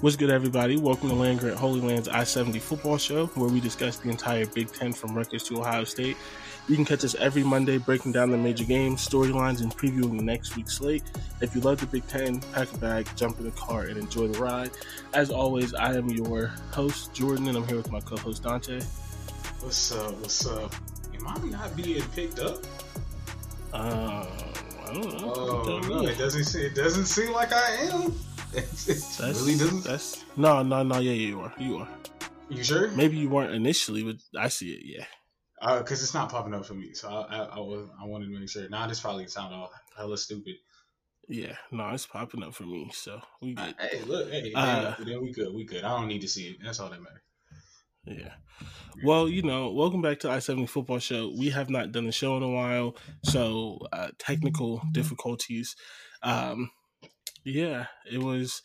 What's good, everybody? Welcome to Land Grant Holy Land's I 70 football show, where we discuss the entire Big Ten from Rutgers to Ohio State. You can catch us every Monday breaking down the major games, storylines, and previewing the next week's slate. If you love the Big Ten, pack a bag, jump in the car, and enjoy the ride. As always, I am your host, Jordan, and I'm here with my co host, Dante. What's up? What's up? Am I not being picked up? Uh, I don't know. Oh, no, it doesn't, seem, it doesn't seem like I am. That's, really doesn't. That's no, no, no. Yeah, you are. You are. You sure? Maybe you weren't initially, but I see it. Yeah. Because uh, it's not popping up for me, so I, I, I, was, I wanted to make sure. Now this probably sound all hella stupid. Yeah, no, it's popping up for me, so we Uh, good. hey, look, hey, Uh, then, then we good, we good. I don't need to see it. That's all that matters. Yeah. Well, you know, welcome back to I 70 Football Show. We have not done the show in a while, so uh, technical difficulties. Um, yeah, it was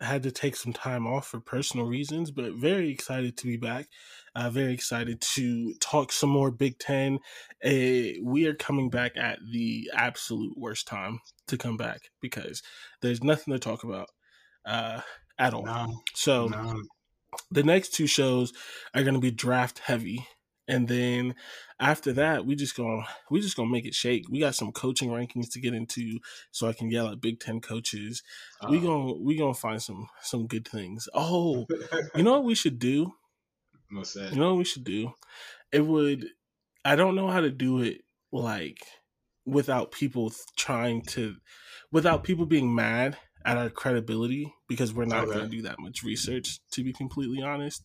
had to take some time off for personal reasons, but very excited to be back. Uh, very excited to talk some more Big Ten. Uh, we are coming back at the absolute worst time to come back because there's nothing to talk about uh, at all. No, So no. the next two shows are going to be draft heavy and then after that we just gonna we just gonna make it shake. We got some coaching rankings to get into so i can yell at big ten coaches. We Uh, gonna we gonna find some some good things. Oh you know what we should do? What's that? you know what we should do? It would i don't know how to do it like without people trying to without people being mad at our credibility because we're not Okay. going to do that much research to be completely honest.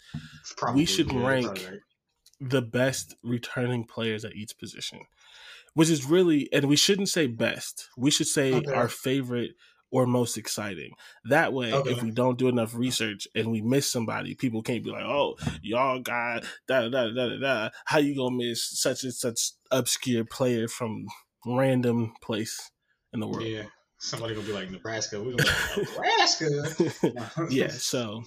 We should yeah, rank- right. The best returning players at each position, which is really, and we shouldn't say best. We should say Okay. our favorite or most exciting. That way, Okay. if we don't do enough research and we miss somebody, people can't be like, "Oh, y'all got da da da da da." How you gonna miss such and such obscure player from random place in the world? Yeah, somebody gonna be like Nebraska. We're gonna be like Nebraska. yeah, so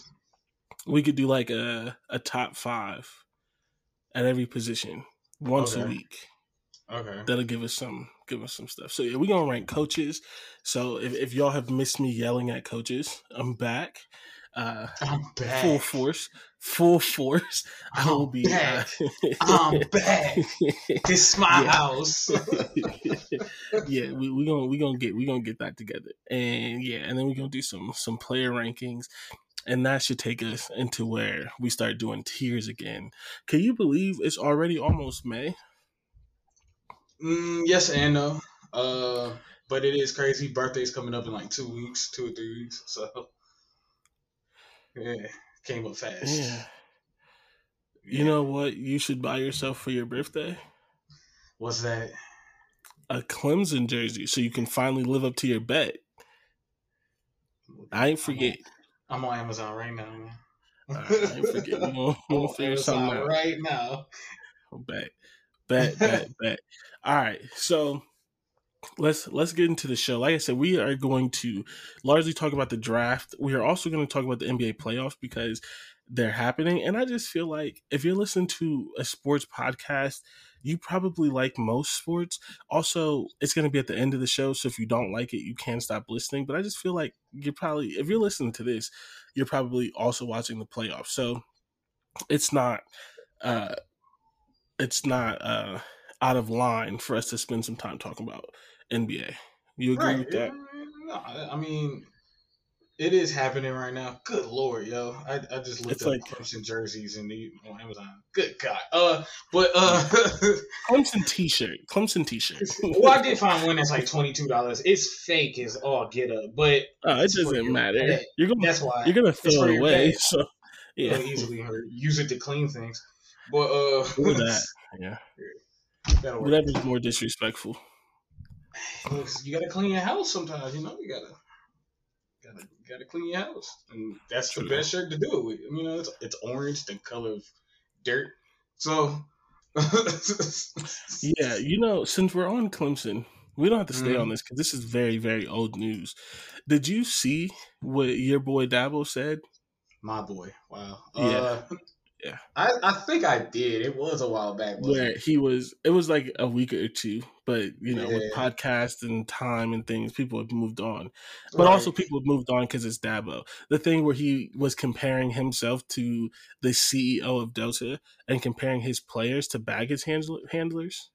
we could do like a a top five at every position once a week. Okay. that'll give us some give us some stuff. So yeah, we're gonna rank coaches. So if, if y'all have missed me yelling at coaches, I'm back. Uh I'm back. full force. Full force. I will be back. uh, I'm back. This is my Yeah. house. yeah, we we gonna we gonna get we gonna get that together, and yeah, and then we're gonna do some some player rankings, and that should take us into where we start doing tiers again. Can you believe it's already almost May? Mm, yes and no. Uh, but it is crazy. Birthday's coming up in like two weeks, two or three weeks. So yeah, came up fast. Yeah. You know what you should buy yourself for your birthday? What's that? A Clemson jersey so you can finally live up to your bet. I ain't forget. I'm on Amazon right now, man. I ain't forget. We gonna, we gonna figure something Amazon out. right now. Oh, bet, bet, bet, bet. All right, so let's let's get into the show. Like I said, we are going to largely talk about the draft. We are also going to talk about the NBA playoffs because they're happening, and I just feel like if you're listening to a sports podcast, you probably like most sports. Also, it's going to be at the end of the show, so if you don't like it, you can stop listening. But I just feel like you're probably if you're listening to this, you're probably also watching the playoffs. So it's not. uh it's not uh out of line for us to spend some time talking about NBA. You agree Right. with that? I mean, it is happening right now. Good lord, yo! I, I just looked It's up like- Clemson jerseys and on Amazon. Good God. Uh, but uh, Clemson T-shirt, Clemson T-shirt. well, I did find one that's like twenty two dollars. It's fake as all get up, but oh, it doesn't matter. bag. You're gonna that's why you're gonna throw it away. bag. So yeah. yeah, easily or use it to clean things. But uh, do that. Yeah, whatever's more disrespectful. You gotta clean your house sometimes. You know, you gotta gotta gotta clean your house, and that's True. the best shirt to do it with. You know, it's it's orange, the color of dirt. So, Yeah, you know, since we're on Clemson, we don't have to stay Mhm. on this because this is very very old news. Did you see what your boy Dabo said? my boy, wow, Yeah. uh, Yeah. I I think I did. It was a while back. Where it? he was it was like a week or two but you know with podcasts and time and things people have moved on but Right. also people have moved on because it's dabo the thing where he was comparing himself to the ceo of delta and comparing his players to baggage handlers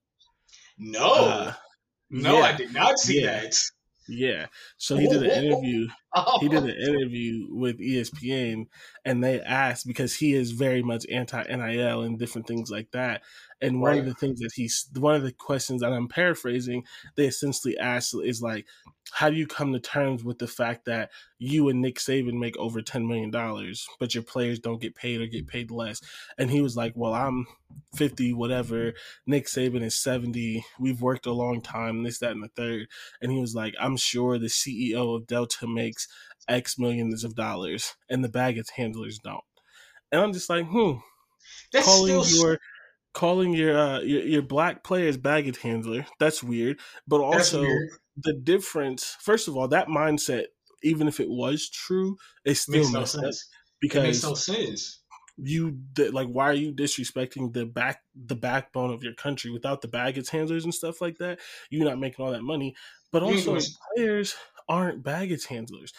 no, uh, no, yeah. I did not see Yeah. that. Yeah so he did an oh. interview Oh. he did an interview with ESPN and they asked because he is very much anti NIL and different things like that. And one of the things that he's one of the questions that I'm paraphrasing, they essentially asked is like, how do you come to terms with the fact that you and Nick Saban make over ten million dollars, but your players don't get paid or get paid less? And he was like, Well, I'm fifty, whatever. Nick Saban is seventy. We've worked a long time, this, that, and the third. And he was like, I'm sure the CEO of Delta makes X millions of dollars, and the baggage handlers don't. And I'm just like, hmm, That's calling still your calling your, uh, your your black players baggage handler. That's weird. But also weird. the difference. First of all, that mindset, even if it was true, it still Makes no sense. It makes because no sense. you like why are you disrespecting the back the backbone of your country without the baggage handlers and stuff like that you're not making all that money but also players aren't baggage handlers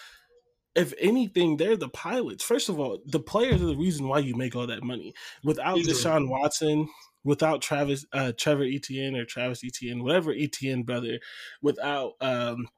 if anything they're the pilots first of all the players are the reason why you make all that money without Easily. deshaun watson without travis uh trevor etienne or travis etienne whatever etienne brother without um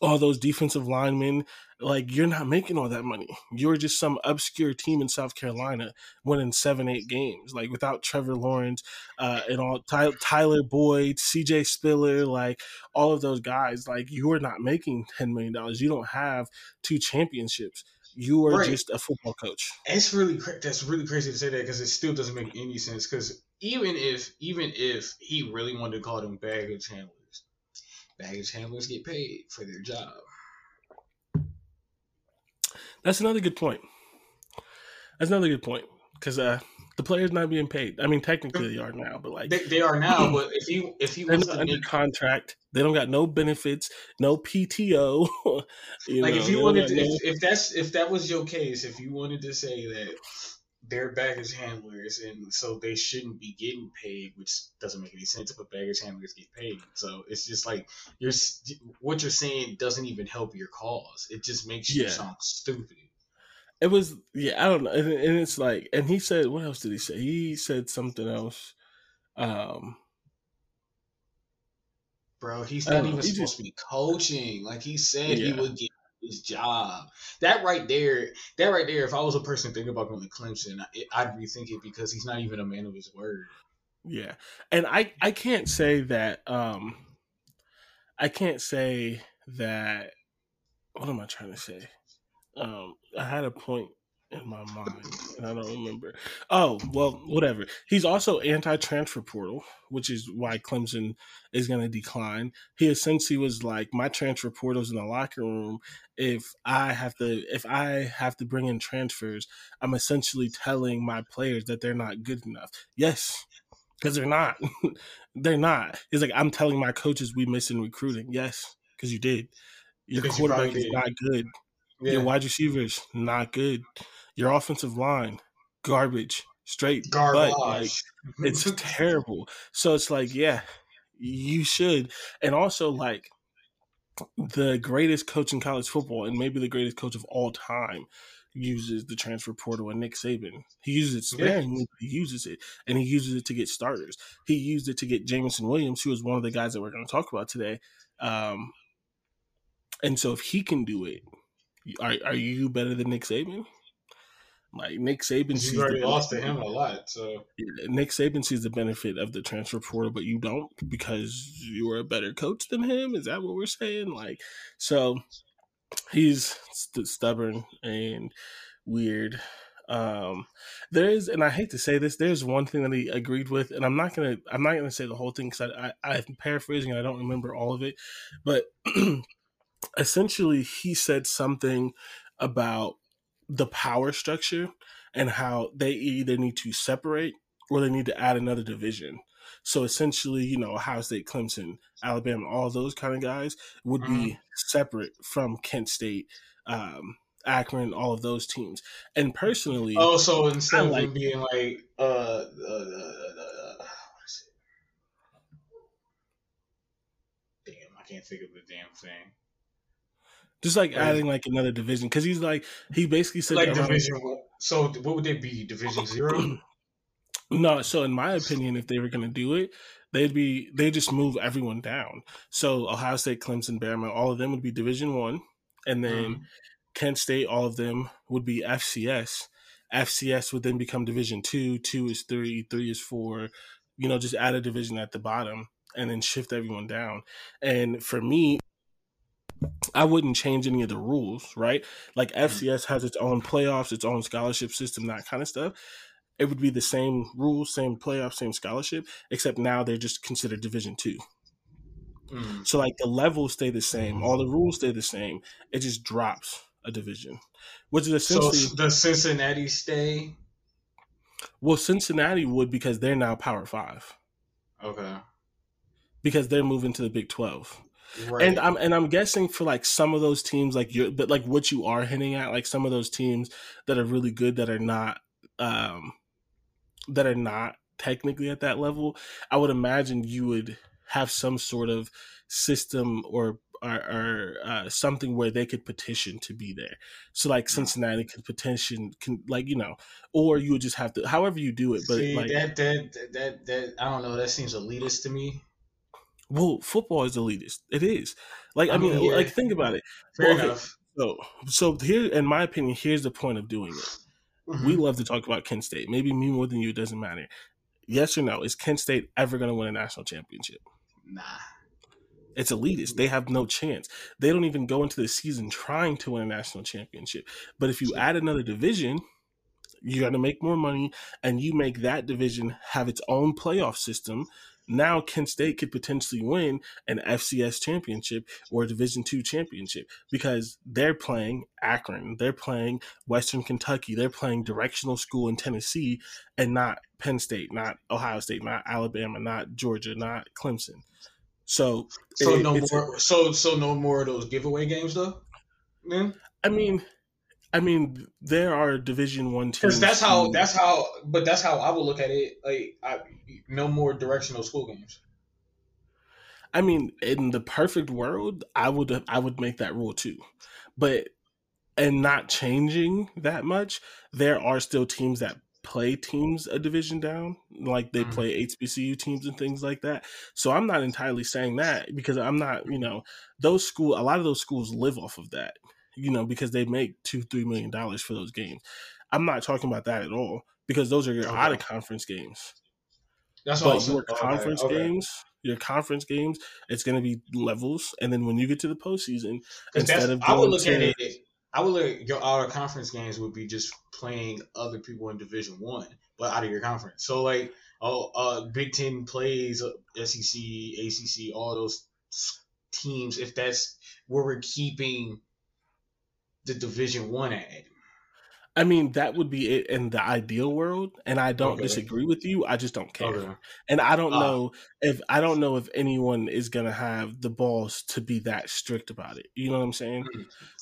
all those defensive linemen, like you're not making all that money. You're just some obscure team in South Carolina winning seven, eight games. Like without Trevor Lawrence uh, and all Ty- Tyler Boyd, C.J. Spiller, like all of those guys, like you are not making ten million dollars. You don't have two championships. You are Right. just a football coach. It's really cra- that's really crazy to say that because it still doesn't make any sense. Because even if even if he really wanted to call them baggage handlers, baggage handlers get paid for their job. That's another good point. That's another good point because uh, the players not being paid. I mean, technically they are now, but like They, they are now, but if he if he they're wants not to under make contract. They don't got no benefits, no PTO. you like know, if you wanted to, if, if that's if that was your case, if you wanted to say that they're baggage handlers and so they shouldn't be getting paid, which doesn't make any sense if a baggage handlers get paid. So it's just like you're what you're saying doesn't even help your cause. It just makes you Yeah. sound stupid. it was yeah, I don't know, and, and it's like, and he said, what else did he say? He said something else. Um, Bro, he's not even supposed just- to be coaching. Like he said he would get his job. That right there, that right there, if I was a person thinking about going to Clemson, I- I'd rethink it because he's not even a man of his word. Yeah, and I I can't say that. um I can't say that. What am I trying to say? Um, I had a point in my mind and I don't remember. Oh, well, whatever. He's also anti-transfer portal, which is why Clemson is going to decline. He essentially was like, my transfer portal's in the locker room. If I have to, if I have to bring in transfers, I'm essentially telling my players that they're not good enough. Yes, because they're not. they're not. He's like, I'm telling my coaches we missed in recruiting. Yes, because you did. Your Because quarterback probably is not good. Yeah. Your wide receivers not good. Your offensive line garbage, straight Garbage. butt. Like, it's terrible. So it's like, yeah, you should. And also, like, the greatest coach in college football, and maybe the greatest coach of all time, uses the transfer portal. And Nick Saban, he uses it sparingly, he uses it, and he uses it to get starters. He used it to get Jameson Williams, who is one of the guys that we're going to talk about today. Um, and so, if he can do it, are are you better than Nick Saban? Like Nick Saban, you the already lost to him a lot. So Nick Saban sees the benefit of the transfer portal, but you don't because you are a better coach than him. Is that what we're saying? Like, so he's st- stubborn and weird. Um, there is, and I hate to say this, there's one thing that he agreed with, and I'm not gonna, I'm not gonna say the whole thing because I, I, I'm paraphrasing and I don't remember all of it, but essentially he said something about the power structure and how they either need to separate or they need to add another division. So essentially, you know, Ohio State, Clemson, Alabama, all those kind of guys would be separate from Kent State, um, Akron, all of those teams. And personally, oh, so instead I of like- him being like uh, uh, uh, uh what is it? Damn, I can't think of the damn thing. Just like Right. adding like another division, because he's like he basically said Like division. one- So what would it be? Division zero? No, so in my opinion, if they were going to do it, they'd be they just move everyone down. So Ohio State, Clemson, Bama, all of them would be Division One, and then Mhm. Kent State, all of them would be FCS. FCS would then become Division Two. Two is three. Three is four. You know, just add a division at the bottom and then shift everyone down. And for me, I wouldn't change any of the rules, right? Like FCS has its own playoffs, its own scholarship system, that kind of stuff. It would be the same rules, same playoff, same scholarship, except now they're just considered Division Two. Mm. So like the levels stay the same, all the rules stay the same. It just drops a division, which is So essentially does Cincinnati stay? well, Cincinnati would because they're now Power Five Okay. because they're moving to the Big Twelve. Right. And I'm and I'm guessing for like some of those teams, like you, but like what you are hinting at, like some of those teams that are really good that are not, um, that are not technically at that level. I would imagine you would have some sort of system or or, or uh, something where they could petition to be there. So like Cincinnati could petition, can like you know, or you would just have to, however you do it. But See like, that, that that that that I don't know. That seems elitist to me. Well, football is elitist. It is. Like I, I mean, mean, yeah. like think about it. Fair Well, okay. So, so here, in my opinion, here's the point of doing it. We Mhm. love to talk about Kent State. Maybe me more than you. Doesn't matter. Yes or no? Is Kent State ever going to win a national championship? nah. It's elitist. They have no chance. They don't even go into the season trying to win a national championship. But if you add another division, you're going to make more money, and you make that division have its own playoff system. Now Kent State could potentially win an FCS championship or a Division two championship because they're playing Akron, they're playing Western Kentucky, they're playing directional school in Tennessee, and not Penn State, not Ohio State, not Alabama, not Georgia, not Clemson. So, So it- no more. So so no more of those giveaway games though. Then I mean, I mean, there are Division One teams. because that's how that's how. But that's how I would look at it. Like I, no more directional school games. I mean, in the perfect world, I would I would make that rule too, but and not changing that much. There are still teams that play teams a division down, like they Mhm. play HBCU teams and things like that. So I'm not entirely saying that because I'm not, you know, those school. A lot of those schools live off of that, you know, because they make two three million dollars for those games. I'm not talking about that at all because those are your Okay. out of conference games. That's but your conference okay. games, your conference games, it's going to be levels, and then when you get to the postseason, instead of I would look at it. I would look at your outer conference games would be just playing other people in Division One, but out of your conference. So like, oh, uh, Big Ten plays uh, SEC, ACC, all those teams. If that's where we're keeping the Division One at, I mean, that would be it in the ideal world, and I don't Okay. disagree with you. I just don't care, okay, and I don't Ah. know if I don't know if anyone is gonna have the balls to be that strict about it. You know what I'm saying?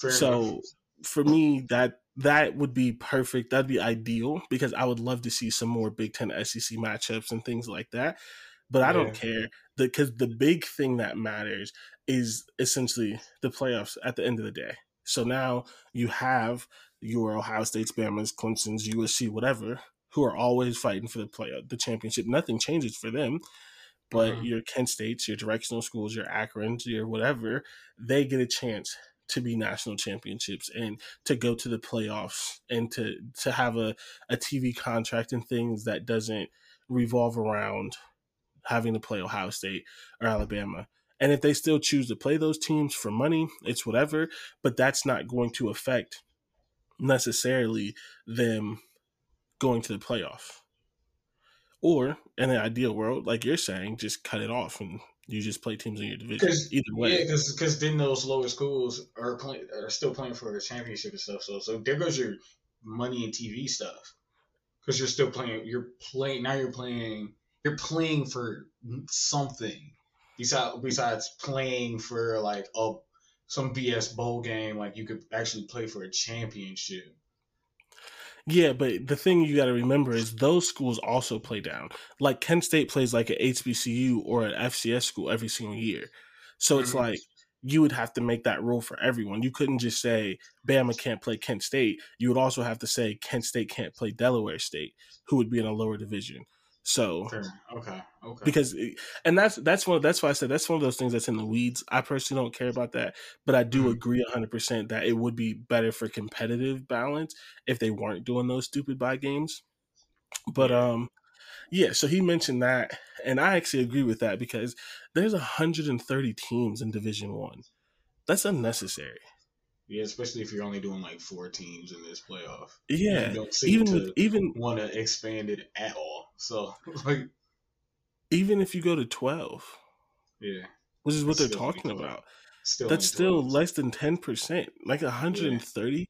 so enough. for me, that that would be perfect. That'd be ideal because I would love to see some more Big Ten SEC matchups and things like that. But I Yeah. don't care because the big thing that matters is essentially the playoffs at the end of the day. So now you have your Ohio State's, Bama's, Clemson's, USC, whatever, who are always fighting for the play the championship. Nothing changes for them. But Mhm. your Kent States, your directional schools, your Akrons, your whatever, they get a chance to be national championships and to go to the playoffs and to to have a, a TV contract and things that doesn't revolve around having to play Ohio State or Alabama. And if they still choose to play those teams for money, it's whatever, but that's not going to affect necessarily them going to the playoff. Or in an ideal world, like you're saying, just cut it off and you just play teams in your division. Either way. yeah, because then those lower schools are playing are still playing for a championship and stuff. So so there goes your money and TV stuff. Because you're still playing. You're playing now. You're playing. You're playing for something besides besides playing for like a some BS bowl game. Like you could actually play for a championship. Yeah, but the thing you got to remember is those schools also play down. Like Kent State plays like an HBCU or an FCS school every single year. So it's Mhm. like you would have to make that rule for everyone. You couldn't just say Bama can't play Kent State. You would also have to say Kent State can't play Delaware State, who would be in a lower division. So Fair. Okay. Okay. because and that's that's one that's why I said that's one of those things that's in the weeds. I personally don't care about that, but I do Mhm. agree 100% that it would be better for competitive balance if they weren't doing those stupid buy games. But um yeah, so he mentioned that and I actually agree with that because there's 130 teams in Division 1. That's unnecessary. Yeah, especially if you're only doing like four teams in this playoff. Yeah. You don't seem Even with, even want to expand it at all. So like even if you go to 12, yeah. which is what they're talking about. Still that's still 12. less than 10% like 130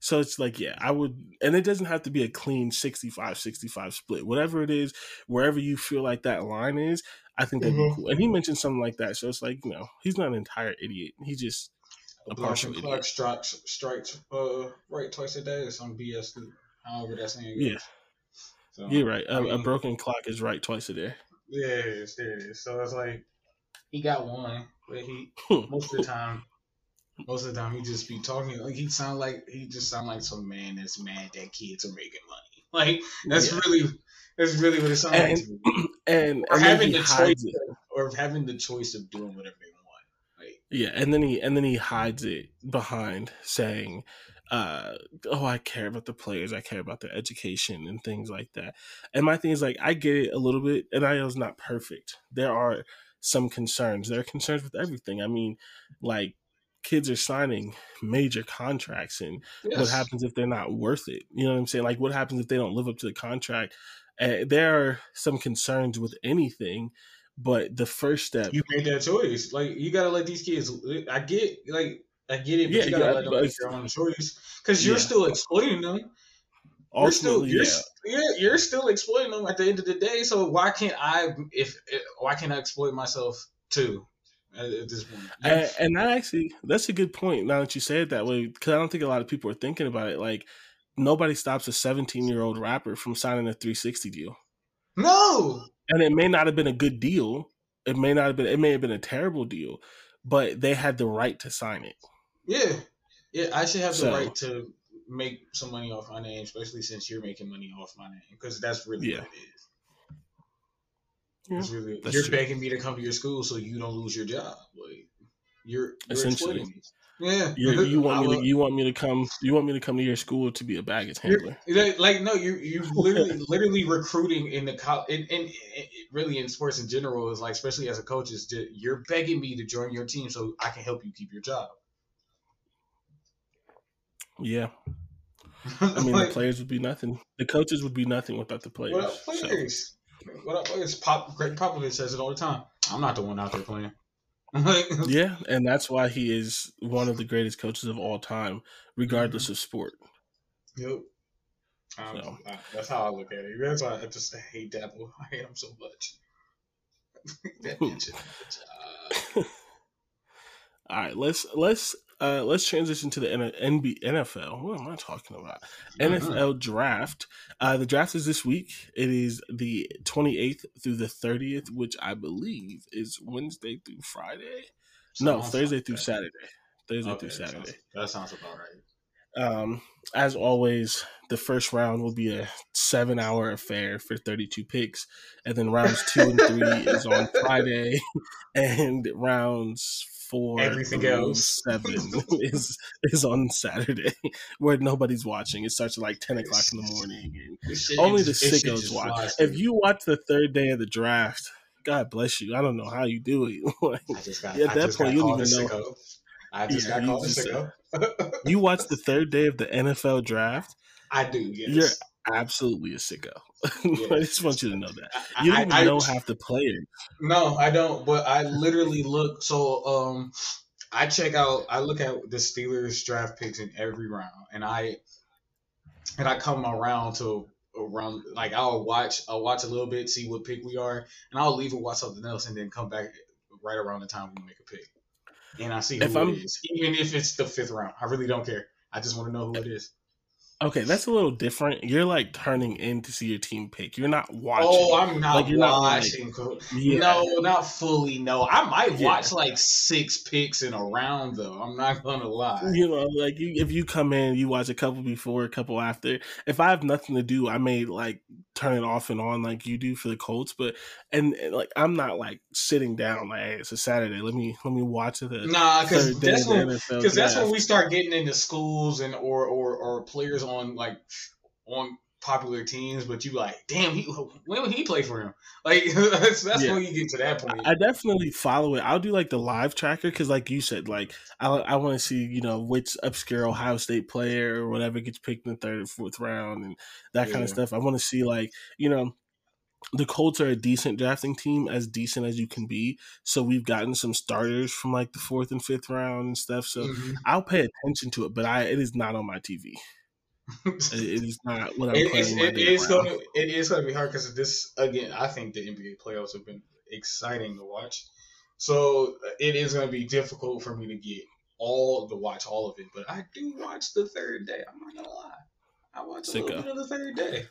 so it's like yeah i would and it doesn't have to be a clean 65 65 split whatever it is wherever you feel like that line is i think that'd Mhm. be cool and he mentioned something like that so it's like you know he's not an entire idiot he just a Block partial and idiot clock strikes strikes uh right twice a day or some BS. However that's. Yeah. So, you're right a, I a mean, broken clock is right twice a day Yeah, it is, there it is. So it's like he got one, but he Hmm. most of the time, most of the time he just be talking like he sound like he just sound like some man that's mad that kids are making money. Like that's Yeah. really that's really what it sounds like. And- to me. and, Or and then having the choice, it or having the choice of doing whatever they want. Yeah, and then he and then he hides it behind saying, uh, "Oh, I care about the players. I care about their education and things like that." And my thing is like, I get it a little bit, and I know it's not perfect. There are some concerns. There are concerns with everything. I mean, like kids are signing major contracts, and what happens if they're not worth it? You know what I'm saying? Like, what happens if they don't live up to the contract? Uh, there are some concerns with anything, but the first step you made that choice. Like you gotta let these kids. I get like I get it, but Yeah, you gotta yeah, let them make their own choice because you're Yeah. still exploiting them. You're still you're, yeah. you're you're still exploiting them at the end of the day. So why can't I if, if why can't I exploit myself too at, at this point? And, and that actually, that's a good point. Now that you say it that way, because I don't think a lot of people are thinking about it. Like, nobody stops a 17 year old rapper from signing a 360 deal, no, and it may not have been a good deal. It may not have been. It may have been a terrible deal, but they had the right to sign it. yeah, yeah. I should have the right to make some money off my name, especially since you're making money off my name, because that's really Yeah. what it is. Yeah, It's really, that's you're true. begging me to come to your school so you don't lose your job. Like you're, you're Essentially. exploiting me. Yeah, You're, you want I me to you want me to come you want me to come to your school to be a baggage handler? You're- like no, you you literally literally recruiting in the co- in, in, in really in sports in general is like especially as a coach is to, you're begging me to join your team so I can help you keep your job. Yeah, I mean Like, the players would be nothing. The coaches would be nothing without the players. what up, So, players? What up, players? Pop, Gregg Popovich says it all the time. I'm not the one out there playing. Yeah, and that's why he is one of the greatest coaches of all time, regardless of sport. Yep. Um, So. I- that's how I look at it. That's why I just hate Dapple. I hate him so much. that bitch. Uh, All right, let's let's uh let's transition to the N- NB NFL. What am I talking about? NFL draft. Uh the draft is this week. It is the 28th through the 30th, which I believe is Wednesday through Friday. No, Thursday like through. Saturday. Thursday Okay, through Saturday. sounds- That sounds about right. Um, as always, the first round will be a seven hour affair for 32 picks. And then rounds two and three is on Friday. And rounds four Everything through else. seven is is on Saturday, where nobody's watching. It starts at like 10 o'clock in the morning. And This only the just- it shit sickos watch. flies If you watch the third day of the draft, God bless you. I don't know how you do it. Like, got, at that point, you don't even know. I just Yeah, got called a sicko. You watch the third day of the NFL draft, I do, yes. You're absolutely a sicko. I just want you to know that. You don't even I- know half the players. No, I don't. But I literally look. So, um, I check out. I look at the Steelers draft picks in every round, and I and I come around to around like I'll watch. I'll watch a little bit, see what pick we are, and I'll leave and watch something else, and then come back right around the time we make a pick, and I see who If it I'm- is, even if it's the fifth round. I really don't care. I just want to know who it is. Okay, that's a little different. You're like turning in to see your team pick. You're not watching. Oh, I'm not Like, you're not, like- watching. Yeah. No, not fully. No, I might Yeah. watch like six picks in a round though. I'm not gonna lie. You know, like you, if you come in, you watch a couple before, a couple after. If I have nothing to do, I may like turn it off and on like you do for the Colts. But and, and, like I'm not like sitting down like hey, it's a Saturday. Let me let me watch the Nah, because that's when because that's when we start getting into schools and or or or players on like on popular teams. But you like, damn, he when would he play for him? Like that's that's Yeah. when you get to that point. I definitely follow it. I'll do like the live tracker because, like you said, like I I want to see you know which obscure Ohio State player or whatever gets picked in the third or fourth round and that kind of stuff. I want to see like you know the Colts are a decent drafting team, as decent as you can be. So we've gotten some starters from like the fourth and fifth round and stuff. So Mhm. I'll pay attention to it, but I it is not on my TV. It, it is not what I'm It- it's, it day is gonna it is gonna be hard because this again. I think the NBA playoffs have been exciting to watch, so it is gonna be difficult for me to get all to watch all of it. But I do watch the third day. I'm not gonna lie, I watch a little bit of the third day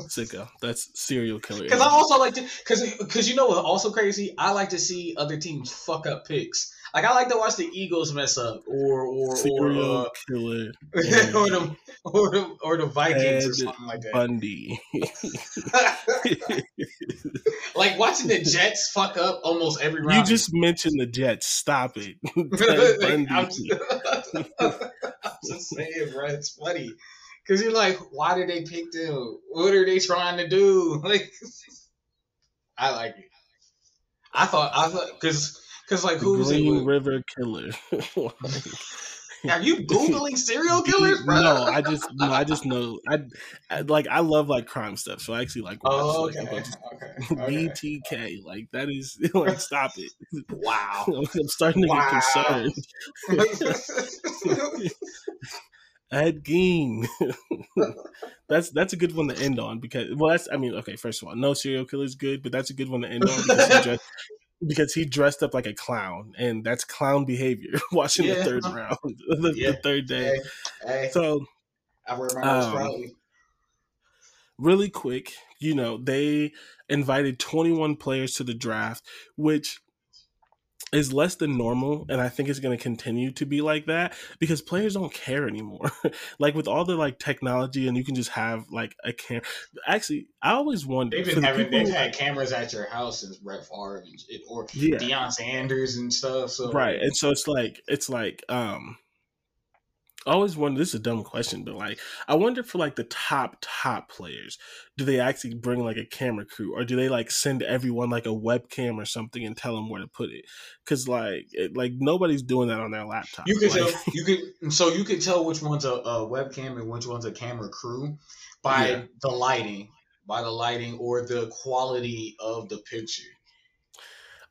Sicko. That's serial killer. because I also like to because because you know what's also crazy. I like to see other teams fuck up picks. Like I like to watch the Eagles mess up or or or, uh, killer. or the or the or the Vikings or something like that. Bundy. like watching the Jets fuck up almost every round. You just mentioned the Jets. Stop it. Bundy. I'm, just, I'm just saying, bro. It's funny because you're like, why did they pick them? What are they trying to do? Like, I like it. I thought, I thought, because, because like, The who's Green? River Killer. Are you googling serial killers, bro? no, I just no, I just know. I, I like I love like crime stuff, so I actually like watch Oh, okay, bunch okay, okay. BTK. Like that is like stop it. Wow. I'm starting to Wow. get concerned. Ed Gein. that's that's a good one to end on because well that's I mean okay first of all no serial killer is good but that's a good one to end on because because he dressed up like a clown and that's clown behavior watching the third round the, Yeah. the third day. Hey, hey, so I nose um, really quick you know they invited 21 players to the draft which is less than normal and i think it's going to continue to be like that because players don't care anymore like with all the like technology and you can just have like a camera actually i always wonder they've been having they've had cameras at your house since Brett Favre and, or yeah. Deion Sanders and stuff so right and so it's like it's like um I always wonder this is a dumb question, but like I wonder for like the top top players, do they actually bring like a camera crew or do they like send everyone like a webcam or something and tell them where to put it? Because like it, like nobody's doing that on their laptop. You can like, tell you can so you can tell which one's a, a webcam and which one's a camera crew by yeah. the lighting, by the lighting or the quality of the picture.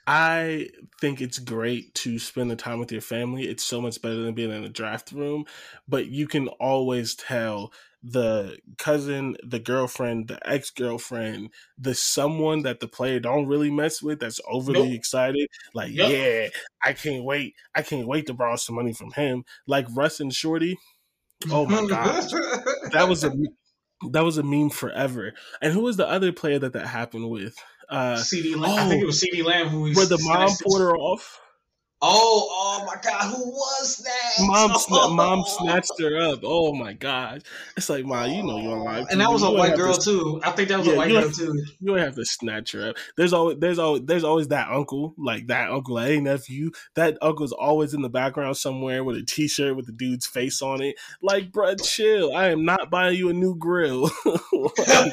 I think it's great to spend the time with your family. It's so much better than being in a draft room, but you can always tell the cousin, the girlfriend, the ex girlfriend, the someone that the player don't really mess with that's overly nope. excited. Like, yep. yeah, I can't wait. I can't wait to borrow some money from him. Like Russ and Shorty. Oh my gosh, that was a that was a meme forever. And who was the other player that that happened with? Uh, CeeDee Lamb. Oh, I think it was CeeDee Lamb who where the mom pulled her off. Oh, oh my God, who was that? Mom, oh. mom snatched her up. Oh my God, it's like, mom, you know you're alive. And that was a white girl to, too. I think that was yeah, a white girl too. You don't have to snatch her up. There's always, there's always, there's always that uncle, like that uncle, like, hey nephew. That uncle's always in the background somewhere with a T-shirt with the dude's face on it. Like, bro, chill. I am not buying you a new grill. I,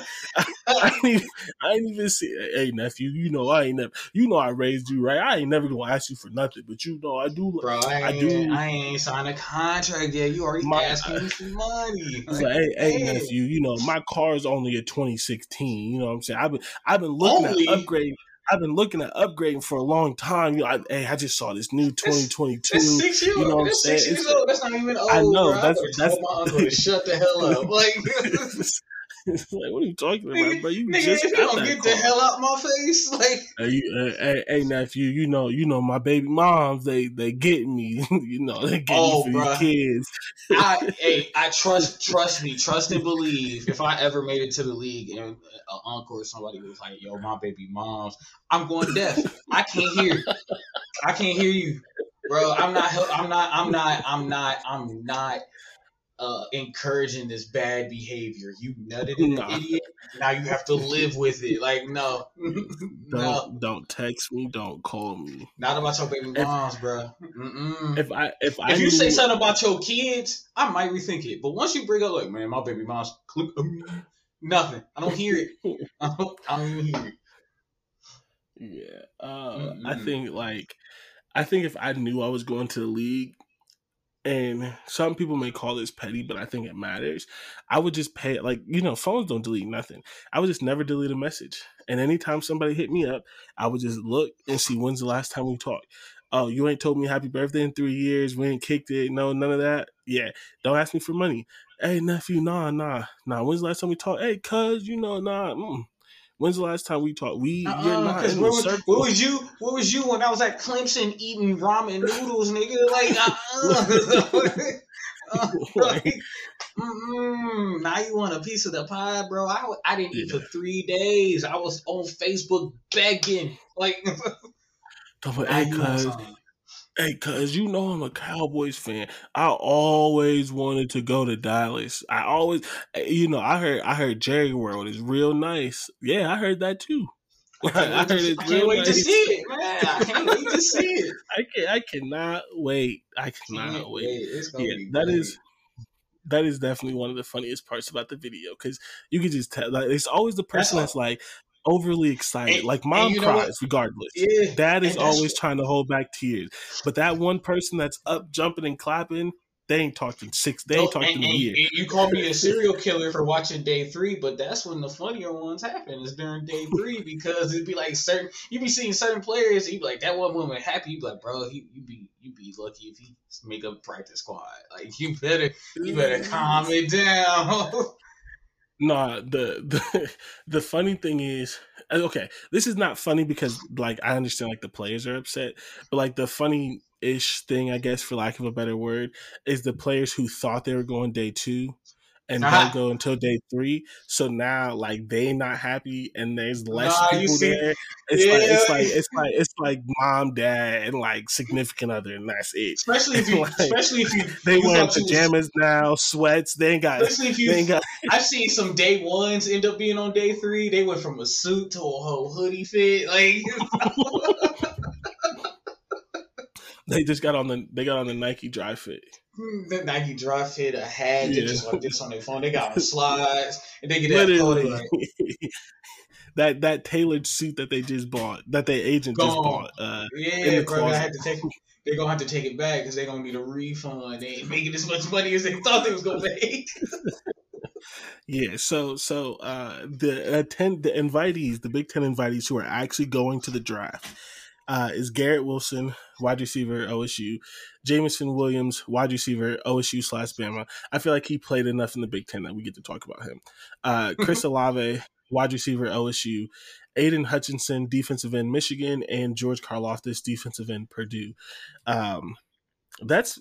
I, ain't even, I ain't even see. Hey nephew, you know I ain't never. You know I raised you right. I ain't never gonna ask you for nothing, but you know, I do. Bro, I, I do. I ain't signed a contract yet. You already my, asking me for money. Like, like, hey, hey, nephew, you know, my car is only a 2016. You know what I'm saying? I've been, I've been looking only? at upgrading. I've been looking at upgrading for a long time. You know, I, hey, I just saw this new 2022. That's, six years, you know what I'm saying? Six years old. That's not even old. I know. Bro. That's I that's my uncle to shut the hell up. Like like, what are you talking about, bro? You nigga, just you don't get car. the hell out my face, like, hey, you, hey, hey, nephew, you know, you know, my baby moms, they they get me, you know, they get oh, me for bro. kids. I, hey, I trust, trust me, trust and believe. If I ever made it to the league and an uncle or somebody was like, "Yo, my baby moms," I'm going deaf. I can't hear. I can't hear you, bro. I'm not. I'm not. I'm not. I'm not. I'm not uh, encouraging this bad behavior. You nutted an nah. idiot. Now you have to live with it. Like no, don't no. don't text me. Don't call me. Not about your baby moms, if, bro. Mm-mm. If I if I if you knew, say something about your kids, I might rethink it. But once you bring up like, man, my baby mom's nothing. I don't hear it. I don't, I don't even hear it. Yeah, uh, I think like I think if I knew I was going to the league and some people may call this petty, but I think it matters. I would just pay like you know, phones don't delete nothing. I would just never delete a message. And anytime somebody hit me up, I would just look and see when's the last time we talked. Oh, you ain't told me happy birthday in three years. We ain't kicked it. No, none of that. Yeah. Don't ask me for money. Hey, nephew, nah, nah, nah. When's the last time we talked? Hey, cuz, you know, nah. Mm. When's the last time we talked? We uh-uh, you're not in where, was, where was you? Where was you when I was at Clemson eating ramen noodles, nigga? Like, uh-uh. like, now you want a piece of the pie, bro? I, I didn't eat for three days. I was on Facebook begging, like. hey, cuz, Hey, cuz you know I'm a Cowboys fan. I always wanted to go to Dallas. I always, eh, you know, I heard I heard Jerry World is real nice. Yeah, I heard that too. I, I heard it's I can't wait nice. to see it, man. I can't wait to see it. I can I cannot wait. I cannot can't wait. wait. Yeah, that great. is that is definitely one of the funniest parts about the video because you can just tell like it's always the person that's, that's like overly excited. And, like mom cries regardless. Yeah, Dad is always trying to hold back tears. But that one person that's up jumping and clapping, they ain't talking six. They ain't talking and, a year. You call me a serial killer for watching day three, but that's when the funnier ones happen is during day three because it'd be like certain You'd be seeing certain players. You'd be like that one woman happy. You'd be like, bro, you, you be you'd be lucky if he make a practice squad. Like you better you better calm it down. Nah, the the the funny thing is, uh, okay, this is not funny because like I understand like the players are upset, but like the funny ish thing, I guess, for lack of a better word, is the players who thought they were going day two, and don't go until day three. So now, like they not happy, and there's less Nah, people there. It's like it's like it's like it's like mom, dad, and like significant other, and that's it. Especially if you, Like, especially if you, They you wearing you pajamas now, sweats. They ain't got. Especially if They ain't you, got. I've seen some day ones end up being on day three. They went from a suit to a whole hoodie fit. Like, They just got on the. They got on the Nike Dri-FIT. the Nike Dri-FIT, a hat, Yeah. just like this on their phone. They got on slides, and they get that Literally. like, that that tailored suit that they just bought, that their agent just bought. Uh, yeah, bro, I had to take. They're gonna have to take it back because they're gonna need a refund. They ain't making as much money as they thought they was gonna make. yeah, so so uh, the attend the invitees, the Big Ten invitees who are actually going to the draft, uh, is Garrett Wilson, wide receiver OSU, Jameson Williams, wide receiver OSU slash Bama. I feel like he played enough in the Big Ten that we get to talk about him. Uh, Chris Olave, wide receiver OSU, Aidan Hutchinson, defensive end Michigan, and George Karlaftis, defensive end Purdue. Um, that's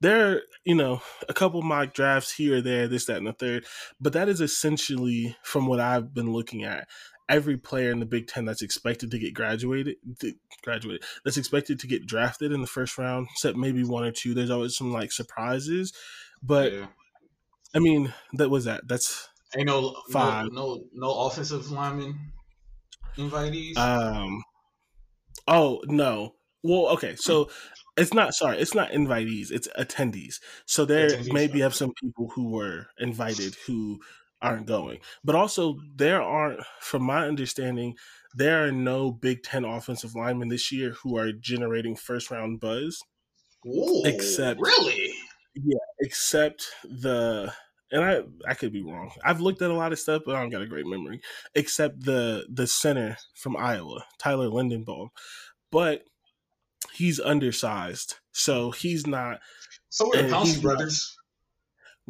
there. Are, you know, a couple mock drafts here or there, this, that, and the third, but that is essentially from what I've been looking at. Every player in the Big Ten that's expected to get graduated, graduated, that's expected to get drafted in the first round, except maybe one or two. There's always some like surprises, but yeah. I mean, that was that. That's Ain't no Five. no no no offensive lineman invitees. Um. Oh no. Well, okay. So it's not. Sorry, it's not invitees. It's attendees. So there Attendees, maybe have some people who were invited who aren't going, but also there aren't, from my understanding, there are no Big Ten offensive linemen this year who are generating first round buzz, Ooh, except- really. Yeah, except the. And I, I could be wrong. I've looked at a lot of stuff, but I don't got a great memory. Except the the center from Iowa, Tyler Linderbaum, but he's undersized, so he's not So we're the And he's not- brothers.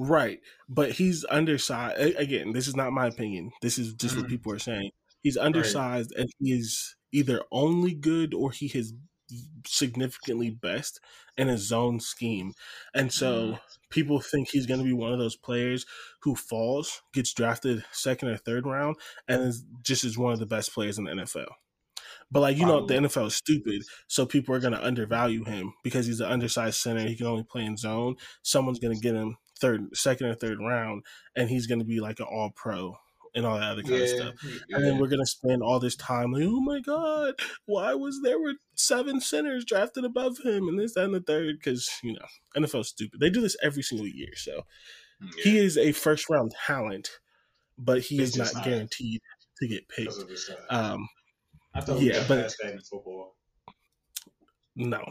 Right. But he's undersized. Again, this is not my opinion. This is just what Mhm. people are saying. He's undersized, and he is either only good or he is significantly best in a zone scheme, and so. People think he's going to be one of those players who falls, gets drafted second or third round, and is just is one of the best players in the NFL. But like you know, the NFL is stupid, so people are going to undervalue him because he's an undersized center. He can only play in zone. Someone's going to get him third, second or third round, and he's going to be like an All Pro and all that other kind Yeah, of stuff. yeah. And then we're gonna spend all this time like, oh my god, why was there were seven centers drafted above him and this, that, and the third? Because you know, NFL's stupid. They do this every single year. So Yeah, he is a first round talent, but he It's is not not. guaranteed to get picked. because of his size. Um, I thought yeah, but- past that in football. no,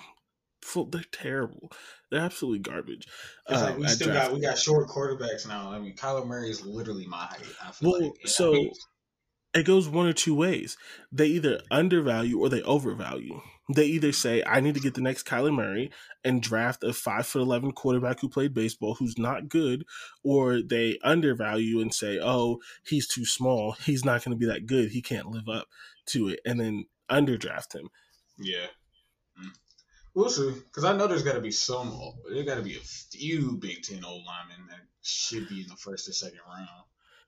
Full- they're terrible. They're absolutely garbage. It's like um, we still got draft we got short quarterbacks now. I mean, Kyler Murray is literally my height. I feel Well, like. So it goes one or two ways. They either undervalue or they overvalue. They either say, I need to get the next Kyler Murray and draft a five foot eleven quarterback who played baseball who's not good, or they undervalue and say, Oh, he's too small, he's not gonna be that good, he can't live up to it, and then underdraft him. yeah. We'll see, because I know there's got to be some. There got to be a few Big Ten old linemen that should be in the first or second round.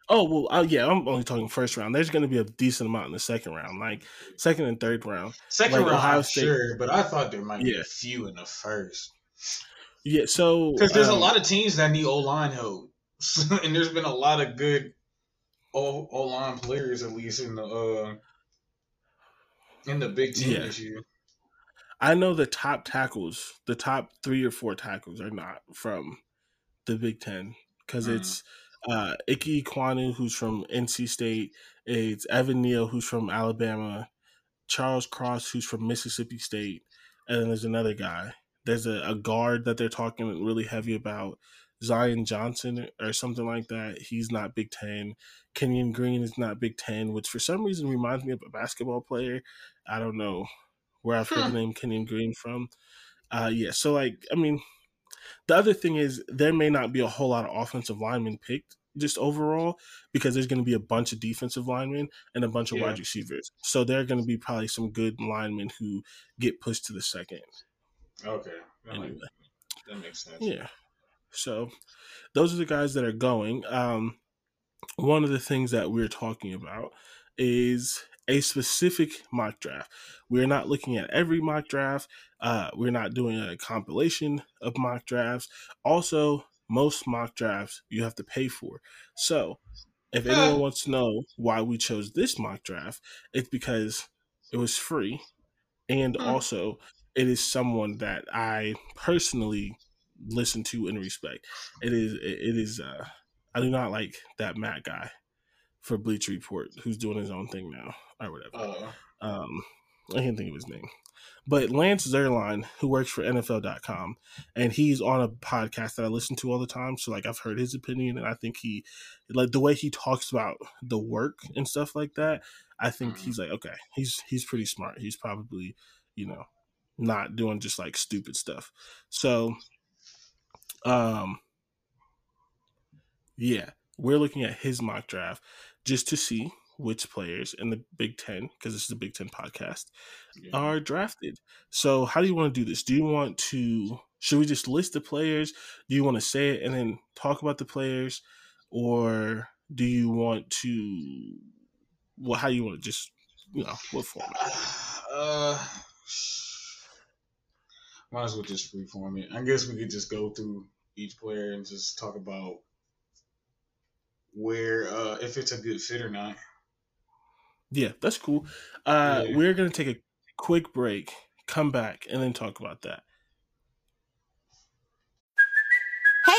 Oh well, uh, yeah, I'm only talking first round. There's going to be a decent amount in the second round, like second and third round. Second Like round, Ohio I'm State- sure, but I thought there might be a few in the first. Yeah, so Because there's um, a lot of teams that need O line help, and there's been a lot of good O O line players at least in the uh in the Big Ten Yeah. this year. I know the top tackles, the top three or four tackles are not from the Big Ten because Mhm. it's uh, Ike Kwanu, who's from NC State. It's Evan Neal, who's from Alabama. Charles Cross, who's from Mississippi State. And then there's another guy. There's a, a guard that they're talking really heavy about. Zion Johnson or something like that. He's not Big Ten. Kenyon Green is not Big Ten, which for some reason reminds me of a basketball player. I don't know where I've heard Huh. the name Kenyon Green from. Uh, yeah, so like, I mean, the other thing is there may not be a whole lot of offensive linemen picked just overall because there's going to be a bunch of defensive linemen and a bunch of Yeah. wide receivers. So there are going to be probably some good linemen who get pushed to the second. Okay, that, Anyway. makes, that makes sense. Yeah. So those are the guys that are going. Um, one of the things that we're talking about is a specific mock draft. We're not looking at every mock draft. Uh, we're not doing a compilation of mock drafts. Also, most mock drafts you have to pay for. So, if anyone wants to know why we chose this mock draft, it's because it was free, and also it is someone that I personally listen to and respect. It is it is uh I do not like that Matt guy for Bleacher Report who's doing his own thing now or whatever. Uh, Um I can't think of his name. But Lance Zierlein, who works for NFL.com, and he's on a podcast that I listen to all the time. So like I've heard his opinion and I think he like the way he talks about the work and stuff like that, I think Mhm. he's like, okay, he's he's pretty smart. He's probably, you know, not doing just like stupid stuff. So um yeah, we're looking at his mock draft just to see which players in the Big Ten, because this is a Big Ten podcast, yeah. are drafted. So, how do you want to do this? Do you want to, should we just list the players? Do you want to say it and then talk about the players? Or do you want to, well, how do you want to just, you know, what format? Uh, might as well just freeform it. I guess we could just go through each player and just talk about where, uh, if it's a good fit or not. Yeah, that's cool. Uh, Yeah. We're going to take a quick break, come back, and then talk about that.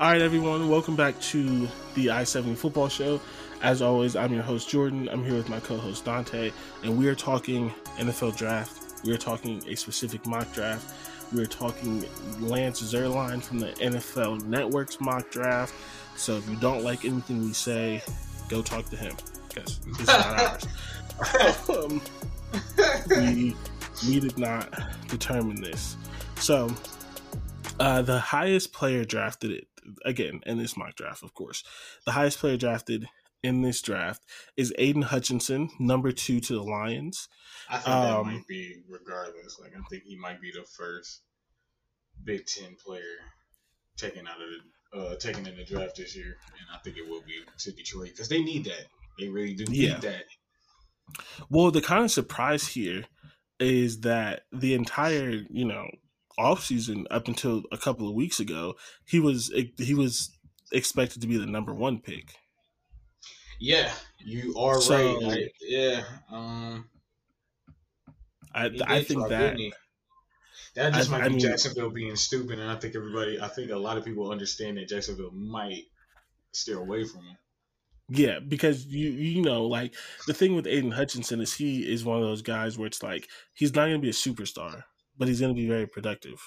All right, everyone, welcome back to the I 70 Football Show. As always, I'm your host, Jordan. I'm here with my co host, Dante, and we are talking NFL draft. We are talking a specific mock draft. We are talking Lance Zierlein from the NFL Network's mock draft. So if you don't like anything we say, go talk to him because this is not ours. um, we, we did not determine this. So uh, the highest player drafted it again in this mock draft, of course. The highest player drafted in this draft is Aidan Hutchinson, number two to the Lions. I think that Um, might be regardless. Like I think he might be the first Big Ten player taken out of the uh, taken in the draft this year, and I think it will be to Detroit because they need that. They really do need Yeah. that. Well, the kind of surprise here is that the entire, you know, offseason up until a couple of weeks ago, he was he was expected to be the number one pick. Yeah, you are So- right. I, yeah, um, I I think that didn't that just I- might I be mean- Jacksonville being stupid, and I think everybody, I think a lot of people understand that Jacksonville might steer away from him. Yeah, because you you know like the thing with Aidan Hutchinson is he is one of those guys where it's like he's not going to be a superstar, but he's going to be very productive.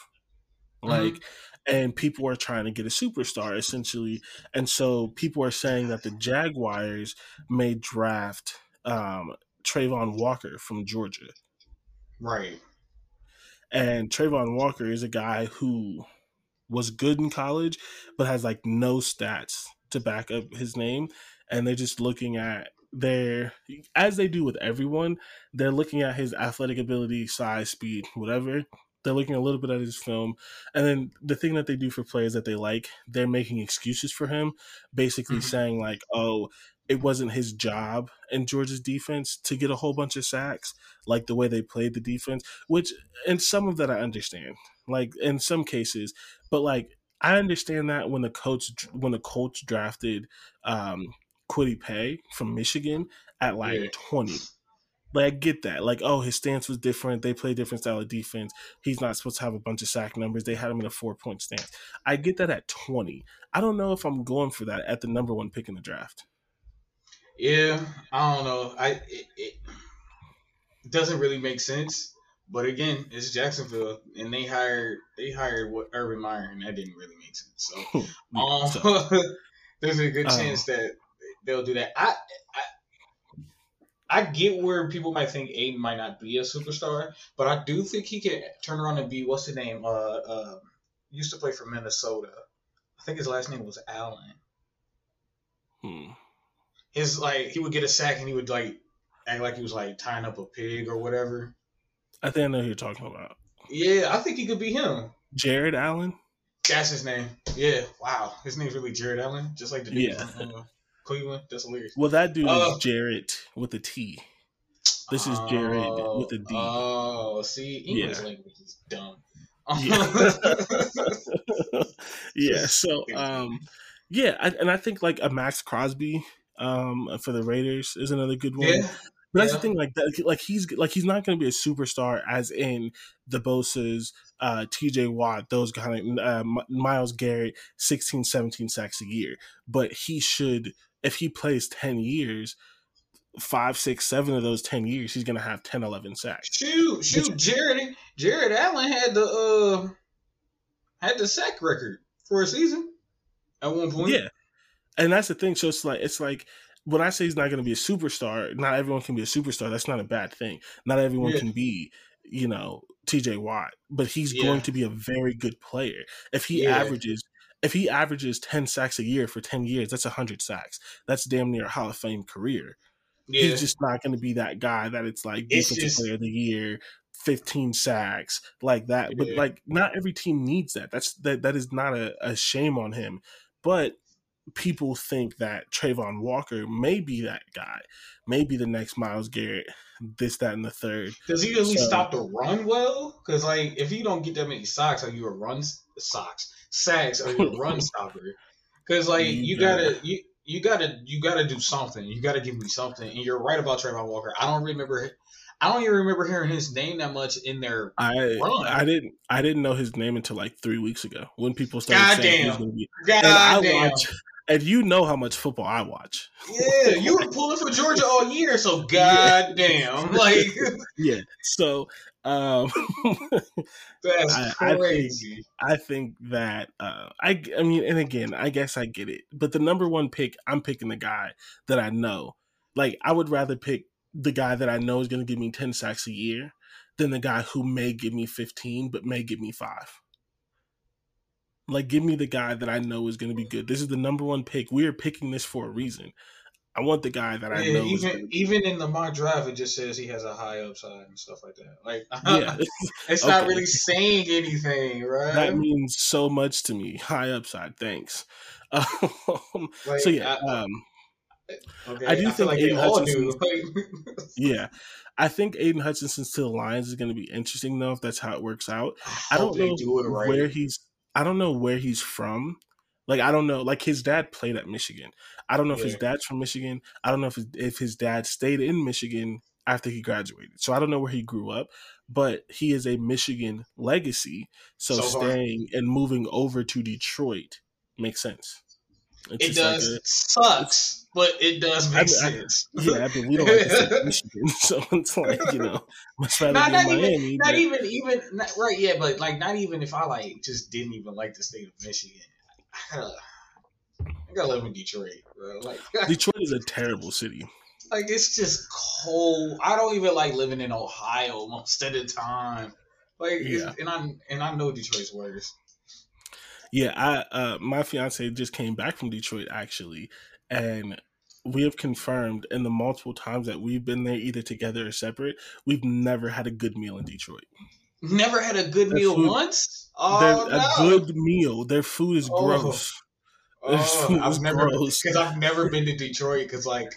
Like, and people are trying to get a superstar essentially, and so people are saying that the Jaguars may draft um, Travon Walker from Georgia, Right. and Travon Walker is a guy who was good in college, but has like no stats to back up his name. And they're just looking at their, as they do with everyone, they're looking at his athletic ability, size, speed, whatever. They're looking a little bit at his film. And then the thing that they do for players that they like, they're making excuses for him, basically Mhm. saying, like, oh, it wasn't his job in Georgia's defense to get a whole bunch of sacks, like the way they played the defense, which, and some of that I understand, like in some cases, but like I understand that when the coach when the coach drafted um Kwity Paye from Michigan at like Yeah. 20. Like I get that. Like, oh, his stance was different. They play different style of defense. He's not supposed to have a bunch of sack numbers. They had him in a four point stance. I get that at 20. I don't know if I'm going for that at the number one pick in the draft. Yeah, I don't know. I it, it doesn't really make sense, But again, it's Jacksonville, and they hired they hired what Urban Meyer, and that didn't really make sense. So, um, so- there's a good Um, chance that they'll do that. I, I I get where people might think Aidan might not be a superstar, but I do think he can turn around and be what's the name? Uh, uh, used to play for Minnesota. I think his last name was Allen. Hmm. His like he would get a sack and he would like act like he was like tying up a pig or whatever. I think I know who you're talking about. Yeah, I think he could be him. Jared Allen. That's his name. Yeah. Wow. His name's really Jared Allen, just like the dude Yeah. Cleveland. That's hilarious. Well, that dude Uh, is Jarrett with a T. This is Jared Oh, with a D. Oh, see, English Yeah. language is dumb. Yeah. yeah. So, um, yeah, I, and I think like a Maxx Crosby, um, for the Raiders is another good one. yeah. But that's Yeah. the thing, like that, like he's like he's not going to be a superstar as in the Bosa's, uh, T.J. Watt, those kind of uh, M- Myles Garrett, 16, 17 sacks a year. But he should, if he plays ten years, five, six, seven of those ten years, he's going to have 10, 11 sacks. Shoot, shoot, Jared Jared Allen had the uh had the sack record for a season at one point. Yeah, and that's the thing. So it's like it's like when I say he's not going to be a superstar, not everyone can be a superstar. That's not a bad thing. Not everyone Yeah. can be, you know, T.J. Watt, but he's Yeah. going to be a very good player if he Yeah. averages. If he averages ten sacks a year for ten years, that's hundred sacks. That's damn near a Hall of Fame career. yeah. He's just not going to be that guy that it's like It's defensive just- player of the year, fifteen sacks like that. But like, not every team needs that. That's that. That is not a, a shame on him. But people think that Travon Walker may be that guy, maybe the next Myles Garrett, this, that, and the third. Does he at least So- stop the run well? Because like, if you don't get that many socks, are you a run socks sacks? Are you a run stopper? Because like, mm-hmm. you Yeah. gotta you you gotta you gotta do something. You gotta give me something. And you're right about Travon Walker. I don't remember. I don't even remember hearing his name that much in there. I Run. I didn't I didn't know his name until like three weeks ago when people started saying he was going to be. God I damn. watch, and you know how much football I watch. Yeah, you were pulling for Georgia all year, so goddamn, like Yeah. So um that's I- I think- crazy. I think that uh I I mean and again, I guess I get it. But the number one pick, I'm picking the guy that I know. Like I would rather pick the guy that I know is going to give me 10 sacks a year than the guy who may give me 15 but may give me 5. Like give me the guy that I know is going to be good. This is the number one pick. We are picking this for a reason. I want the guy that I Yeah, know even even in the mock draft, it just says he has a high upside and stuff like that. Like, yeah. it's not really saying anything, right? that means so much to me. High upside, thanks. Um, Like, so yeah, I- um, okay, I do feel think like Aidan Hutchinson-. Yeah. I think Aidan Hutchinson to the Lions is going to be interesting though if that's how it works out. I hope don't know do right. where he's. I don't know where he's from. Like I don't know. Like his dad played at Michigan. I don't know if his dad's from Michigan. I don't know if his, if his dad stayed in Michigan after he graduated. So I don't know where he grew up. But he is a Michigan legacy. So, So staying and moving over to Detroit makes sense. It's it just like does a- sucks, but it does make I- I- sense. yeah, but we don't like to Michigan, so it's like you know, much rather Not, not in even, Miami. not even, even, not, right? Yeah, but like, not even if I like just didn't even like the state of Michigan. I gotta, I gotta live in Detroit, bro. Like, Detroit is a terrible city. like it's just cold. I don't even like living in Ohio most of the time. Like, Yeah. and I and I know Detroit's worse. Yeah, I uh my fiance just came back from Detroit actually, and we have confirmed in the multiple times that we've been there either together or separate, we've never had a good meal in Detroit. Never had a good Their meal food- once. Oh a good meal. Their food is Oh. gross. Oh, I've never because I've never been to Detroit because like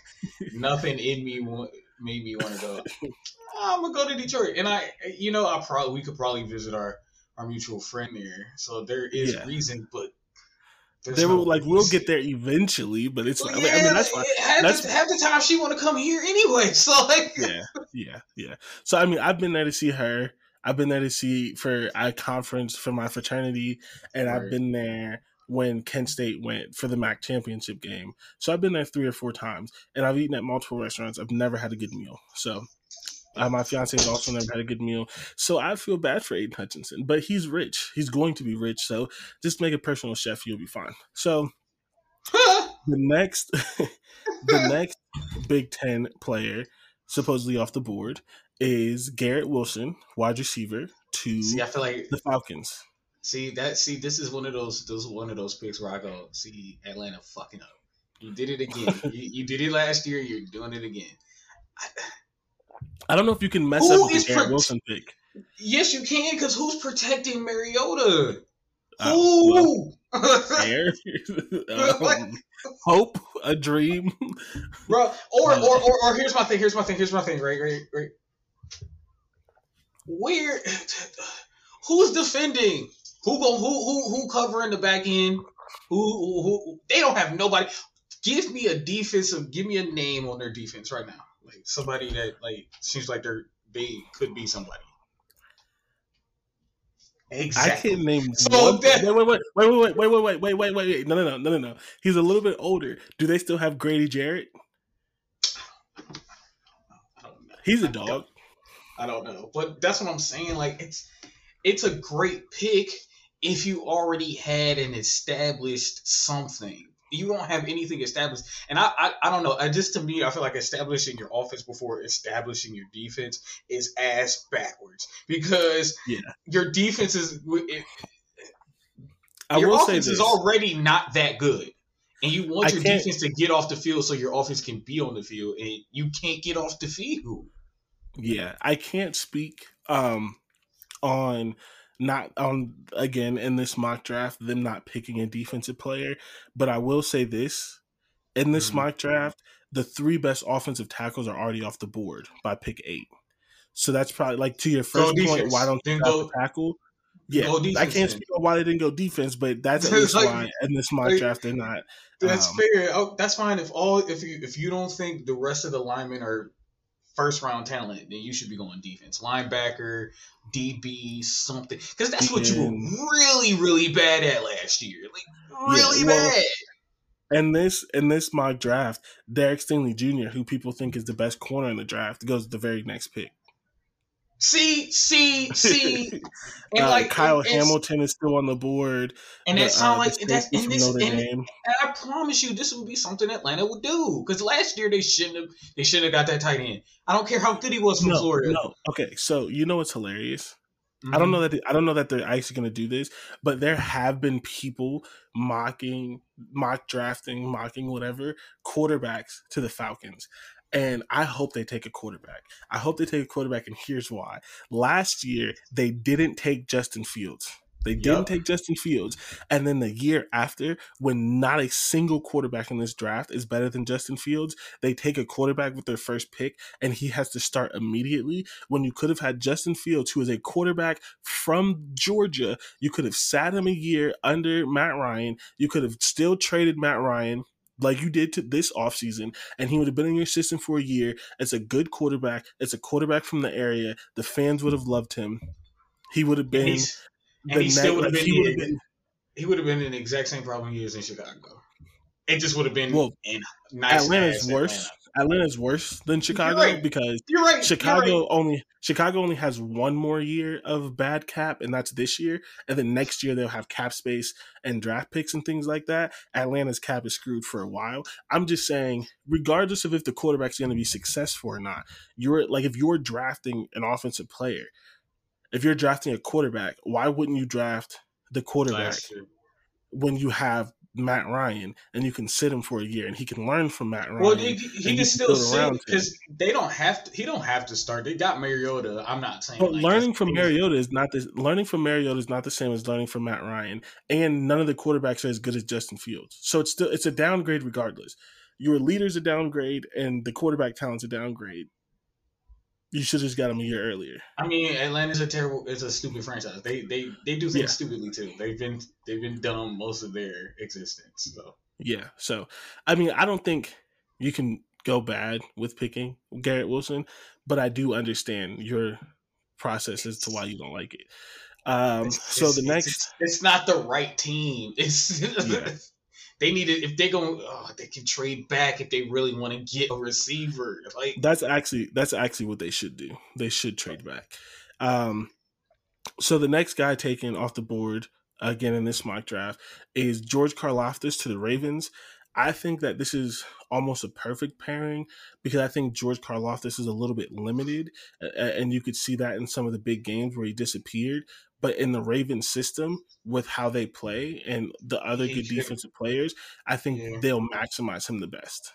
nothing in me wa- made me want to go. I'm gonna go to Detroit, and I, you know, I probably we could probably visit our our mutual friend there, so there is Yeah. reason, but there's They no will like we'll get there eventually, but it's Well, like, yeah, I mean that's half, that's- the, half the time she want to come here anyway. So like, yeah, yeah, yeah. So I mean, I've been there to see her. I've been there to see for a conference for my fraternity, and I've been there when Kent State went for the MAC championship game. So I've been there three or four times, and I've eaten at multiple restaurants. I've never had a good meal. So Uh, my fiance has also never had a good meal, so I feel bad for Aidan Hutchinson. But he's rich; he's going to be rich. So just make a personal chef, you'll be fine. So the next, the next Big Ten player supposedly off the board is Garrett Wilson, wide receiver to See, I feel like the Falcons. see that see this is one of those those one of those picks where I go see Atlanta fucking up. You did it again. you, you did it last year. You're doing it again. I, I don't know if you can mess Who up with the Garrett pro- Wilson pick. yes, you can because who's protecting Mariota? Uh, well, Who? fair. um, hope, a dream. Bro, or, or or or here's my thing. Here's my thing. Here's my thing. Right, right, right. Where? Who's defending? Who go? Who who who covering the back end? Who, who who? They don't have nobody. Give me a defensive. Give me a name on their defense right now. Like somebody that like seems like they're they could be somebody. Exactly. I can't name So one. that- wait, wait, wait, wait, wait, wait, wait, wait, wait, wait, wait. No, no, no, no, no, no. He's a little bit older. Do they still have Grady Jarrett? I don't know. He's a dog. I don't know, but that's what I'm saying. Like it's it's a great pick if you already had an established something. You don't have anything established, and I I, I don't know. I just to me, I feel like establishing your offense before establishing your defense is ass backwards because Yeah. your defense is it, I your will say offense is already not that good. And you want your defense to get off the field so your offense can be on the field, and you can't get off the field. Yeah, I can't speak um on not on again in this mock draft them not picking a defensive player, but I will say this in this Mhm. mock draft the three best offensive tackles are already off the board by pick eight. So that's probably like to your first point. defense. Why don't you go- tackle? Yeah, go I can't speak on why they didn't go defense, but that's at least Like- why in this mock like- draft they're not. That's Um, fair. Oh, that's fine. If all if you if you don't think the rest of the linemen are first round talent, then you should be going defense, linebacker, DB, something, because that's what you were mm-hmm. really really bad at last year. Like really Yeah, well, bad. In this in this mock draft, Derek Stingley Jr., who people think is the best corner in the draft, goes the very next pick. See, see, see, and Uh, like Kyle and, Hamilton is still on the board. and The, that sound uh, like that's and this and, and I promise you this would be something Atlanta would do because last year they shouldn't have they shouldn't have got that tight end. I don't care how good he was from No, Florida. no. Okay, so you know what's hilarious? I Mm-hmm. don't know that they, I don't know that they're actually going to do this, but there have been people mocking, mock drafting, mocking whatever quarterbacks to the Falcons. And I hope they take a quarterback. I hope they take a quarterback, and here's why. Last year, they didn't take Justin Fields. They didn't Yup. take Justin Fields. And then the year after, when not a single quarterback in this draft is better than Justin Fields, they take a quarterback with their first pick, and he has to start immediately. When you could have had Justin Fields, who is a quarterback from Georgia, you could have sat him a year under Matt Ryan. You could have still traded Matt Ryan like you did to this offseason, and he would have been in your system for a year. It's a good quarterback. It's a quarterback from the area. The fans would have loved him. He would have been the and he still would have like, been, he would have been he would have been in the exact same problem he is in Chicago. It just would have been Well, in nice. Atlanta's worse. Atlanta's worse than Chicago right. because You're right. Chicago You're right. only Chicago only has one more year of bad cap, and that's this year. And then next year they'll have cap space and draft picks and things like that. Atlanta's cap is screwed for a while. I'm just saying, regardless of if the quarterback's going to be successful or not, you're like if you're drafting an offensive player, if you're drafting a quarterback, why wouldn't you draft the quarterback when you have Matt Ryan and you can sit him for a year and he can learn from Matt Ryan? Well, he, he can still sit because they don't have to. He don't have to start. They got Mariota. I'm not saying. But like, learning from Mariota is not this. Learning from Mariota is not the same as learning from Matt Ryan, and none of the quarterbacks are as good as Justin Fields. So it's still it's a downgrade regardless. Your leader's a downgrade, and the quarterback talent's a downgrade. You should have just got him a year earlier. I mean, Atlanta's a terrible. It's a stupid franchise. They they they do things Yeah. stupidly too. They've been they've been dumb most of their existence. So Yeah. So I mean, I don't think you can go bad with picking Garrett Wilson, but I do understand your process as to why you don't like it. Um, It's- so the it's- next it's, it's not the right team. It's Yeah. They need to if they go, oh, they can trade back if they really want to get a receiver. Like That's actually that's actually what they should do. They should trade back. Um, so the next guy taken off the board again in this mock draft is George Karlaftis to the Ravens. I think that this is almost a perfect pairing because I think George Karlaftis is a little bit limited, and you could see that in some of the big games where he disappeared. But in the Ravens system, with how they play and the other good defensive players, I think Yeah. they'll maximize him the best.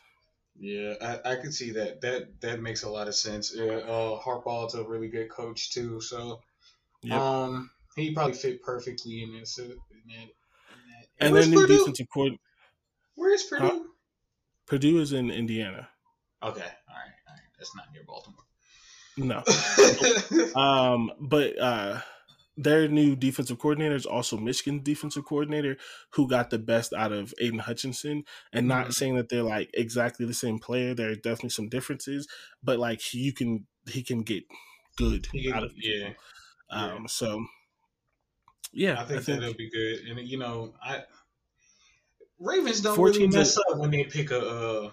Yeah, I, I can see that. That that makes a lot of sense. Yeah, uh, Harbaugh's a really good coach too, so Yep. um, he probably fit perfectly in this. uh, In that, in that. and their new Purdue? defensive coordinator, Where's Purdue? Huh? Purdue is in Indiana. Okay, all right, all right. That's not near Baltimore. No. Um, but uh, their new defensive coordinator is also Michigan defensive coordinator who got the best out of Aidan Hutchinson. And not Mhm. saying that they're like exactly the same player. There are definitely some differences, but like you can he can get good can- out of people. yeah, Um, so yeah, I think, that'll be good. And you know, I Ravens don't 14 really mess up when they pick a uh,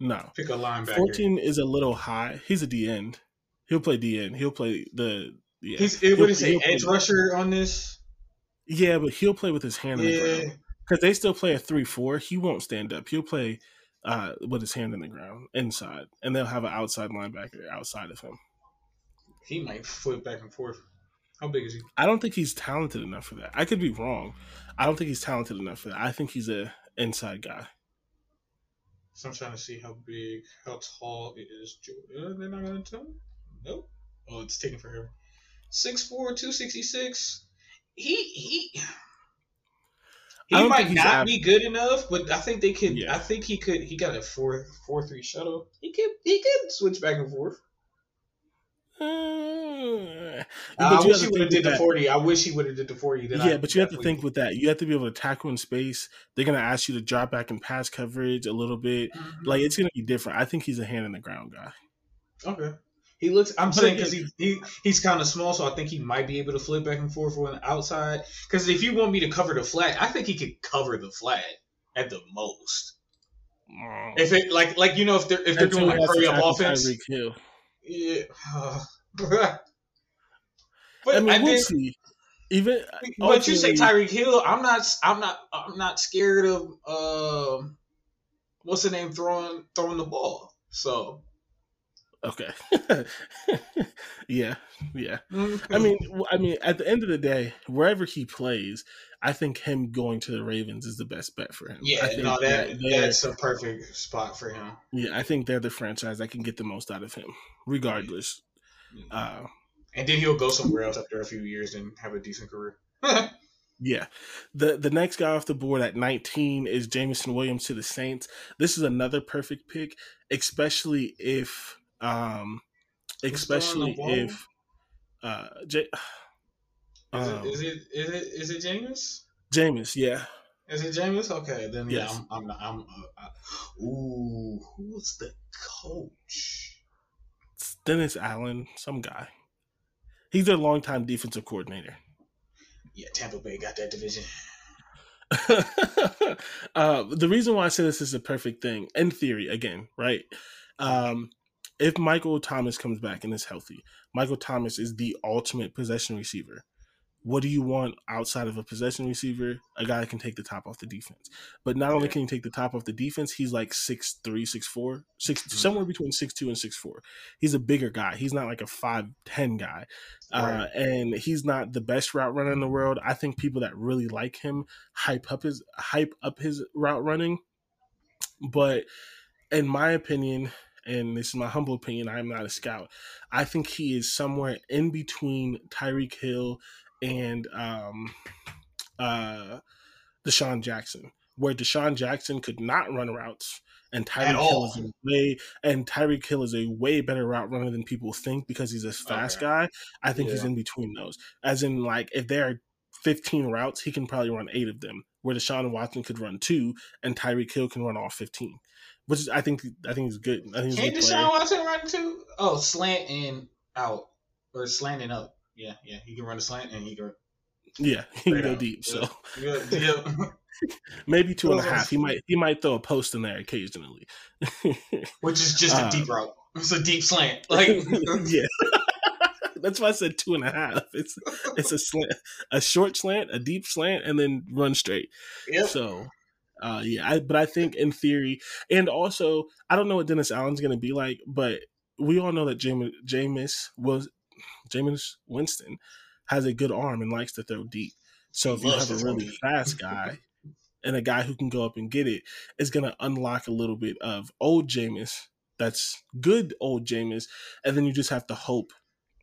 no. pick a linebacker. Fourteen is a little high. He's a D end. He'll play D end. He'll play the yeah. He's He'll- what it? he'll play- Edge rusher on this? Yeah, but he'll play with his hand in the ground because they still play a three-four. He won't stand up. He'll play uh, with his hand in the ground inside, and they'll have an outside linebacker outside of him. He might flip back and forth. How big is he? I don't think he's talented enough for that. I could be wrong. I don't think he's talented enough for that. I think he's a inside guy. So I'm trying to see how big, how tall is Jordan. They're not gonna tell me. Nope. Oh, it's taking forever. 6'4", 266. He he. He might not be good enough, but I think they could. Yeah. I think he could. He got a four four three shuttle. He could he could switch back and forth. Uh, I wish he would have did the that- forty. I wish he would have did the forty. Yeah, I but you have to think with that. You have to be able to tackle in space. They're gonna ask you to drop back in pass coverage a little bit. Mhm. Like it's gonna be different. I think he's a hand in the ground guy. Okay. He looks. I'm saying because he, he he's kind of small, so I think he might be able to flip back and forth on the outside. Because if you want me to cover the flat, I think he could cover the flat at the most. If it like like you know if they're if they're Until doing he like has to hurry up tackle offense, Tyreek yeah. but I mean, I we'll think, see. Even but you say ultimately- Tyreek Hill, I'm not I'm not I'm not scared of um what's the name throwing throwing the ball. So Okay. yeah, yeah. mm-hmm. I mean, I mean, at the end of the day, wherever he plays, I think him going to the Ravens is the best bet for him. I yeah, think no, that that's a perfect spot for him. yeah, I think they're the franchise that can get the most out of him, regardless. Uh, And then he'll go somewhere else after a few years and have a decent career. Yeah. The the next guy off the board at 19 is Jameson Williams to the Saints. This is another perfect pick, especially if um especially if uh J- Is, um, it, is it is it is it James? Jameis, yeah. Is it James? Okay, then yeah, I'm I'm not, I'm uh, uh, ooh, who's the coach? It's Dennis Allen, some guy. He's their longtime defensive coordinator. Yeah, Tampa Bay got that division. uh, the reason why I say this is a perfect thing, in theory, again, right? Um, if Michael Thomas comes back and is healthy, Michael Thomas is the ultimate possession receiver. What do you want outside of a possession receiver? A guy that can take the top off the defense. But not only can he take the top off the defense, he's like 6'3, 6'4, 6, Mhm. somewhere between 6'2 and 6'4. He's a bigger guy. He's not like a 5'10 guy. Uh, and he's not the best route runner in the world. I think people that really like him hype up his hype up his route running. But in my opinion, and this is my humble opinion, I'm not a scout. I think he is somewhere in between Tyreek Hill and um, uh, DeSean Jackson, where DeSean Jackson could not run routes, and Tyreek Hill is a way and Tyreek Hill is a way better route runner than people think because he's a fast Okay. guy. I think he's in between those. As in, like, if there are 15 routes, he can probably run eight of them, where Deshaun Watson could run two, and Tyreek Hill can run all 15. Which is, I think, I think he's good. I think Can't Deshaun. Watson run too? Oh, slant and out or slant and up. Yeah, yeah, he can run a slant and he can. Yeah, he can go out. deep. So, Yeah, yeah. maybe two and a half. He might he might throw a post in there occasionally, which is just a Uh, deep route. It's a deep slant. Like yeah. That's why I said two and a half. It's it's a slant, a short slant, a deep slant, and then run straight. Yep. So, uh, yeah, I, but I think in theory, and also I don't know what Dennis Allen's going to be like, but we all know that Jameis, Jameis was Jameis Winston has a good arm and likes to throw deep. So if you have a really fast guy and a guy who can go up and get it, it's going to unlock a little bit of old Jameis. That's good old Jameis, and then you just have to hope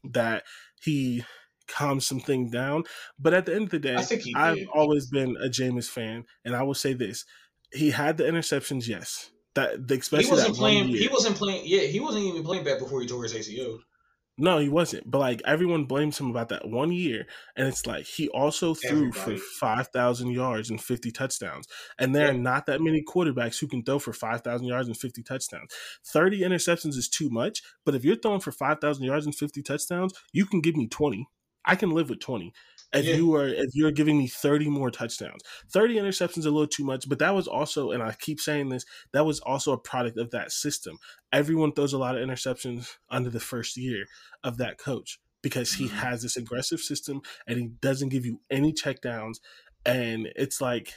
that he calms something down. But at the end of the day, I think he I've did. always been a Jameis fan, and I will say this: he had the interceptions, yes. That the especially he wasn't playing. He wasn't playing. Yeah, he wasn't even playing back before he tore his ACL. No, he wasn't. But like everyone blames him about that one year, and it's like he also threw Everybody. for five thousand yards and fifty touchdowns. And there are not that many quarterbacks who can throw for five thousand yards and fifty touchdowns. Thirty interceptions is too much, but if you're throwing for five thousand yards and fifty touchdowns, you can give me twenty. I can live with twenty. If Yeah. you are if you're giving me 30 more touchdowns. 30 interceptions is a little too much, but that was also, and I keep saying this, that was also a product of that system. Everyone throws a lot of interceptions under the first year of that coach because he Mhm. has this aggressive system and he doesn't give you any checkdowns. And it's like,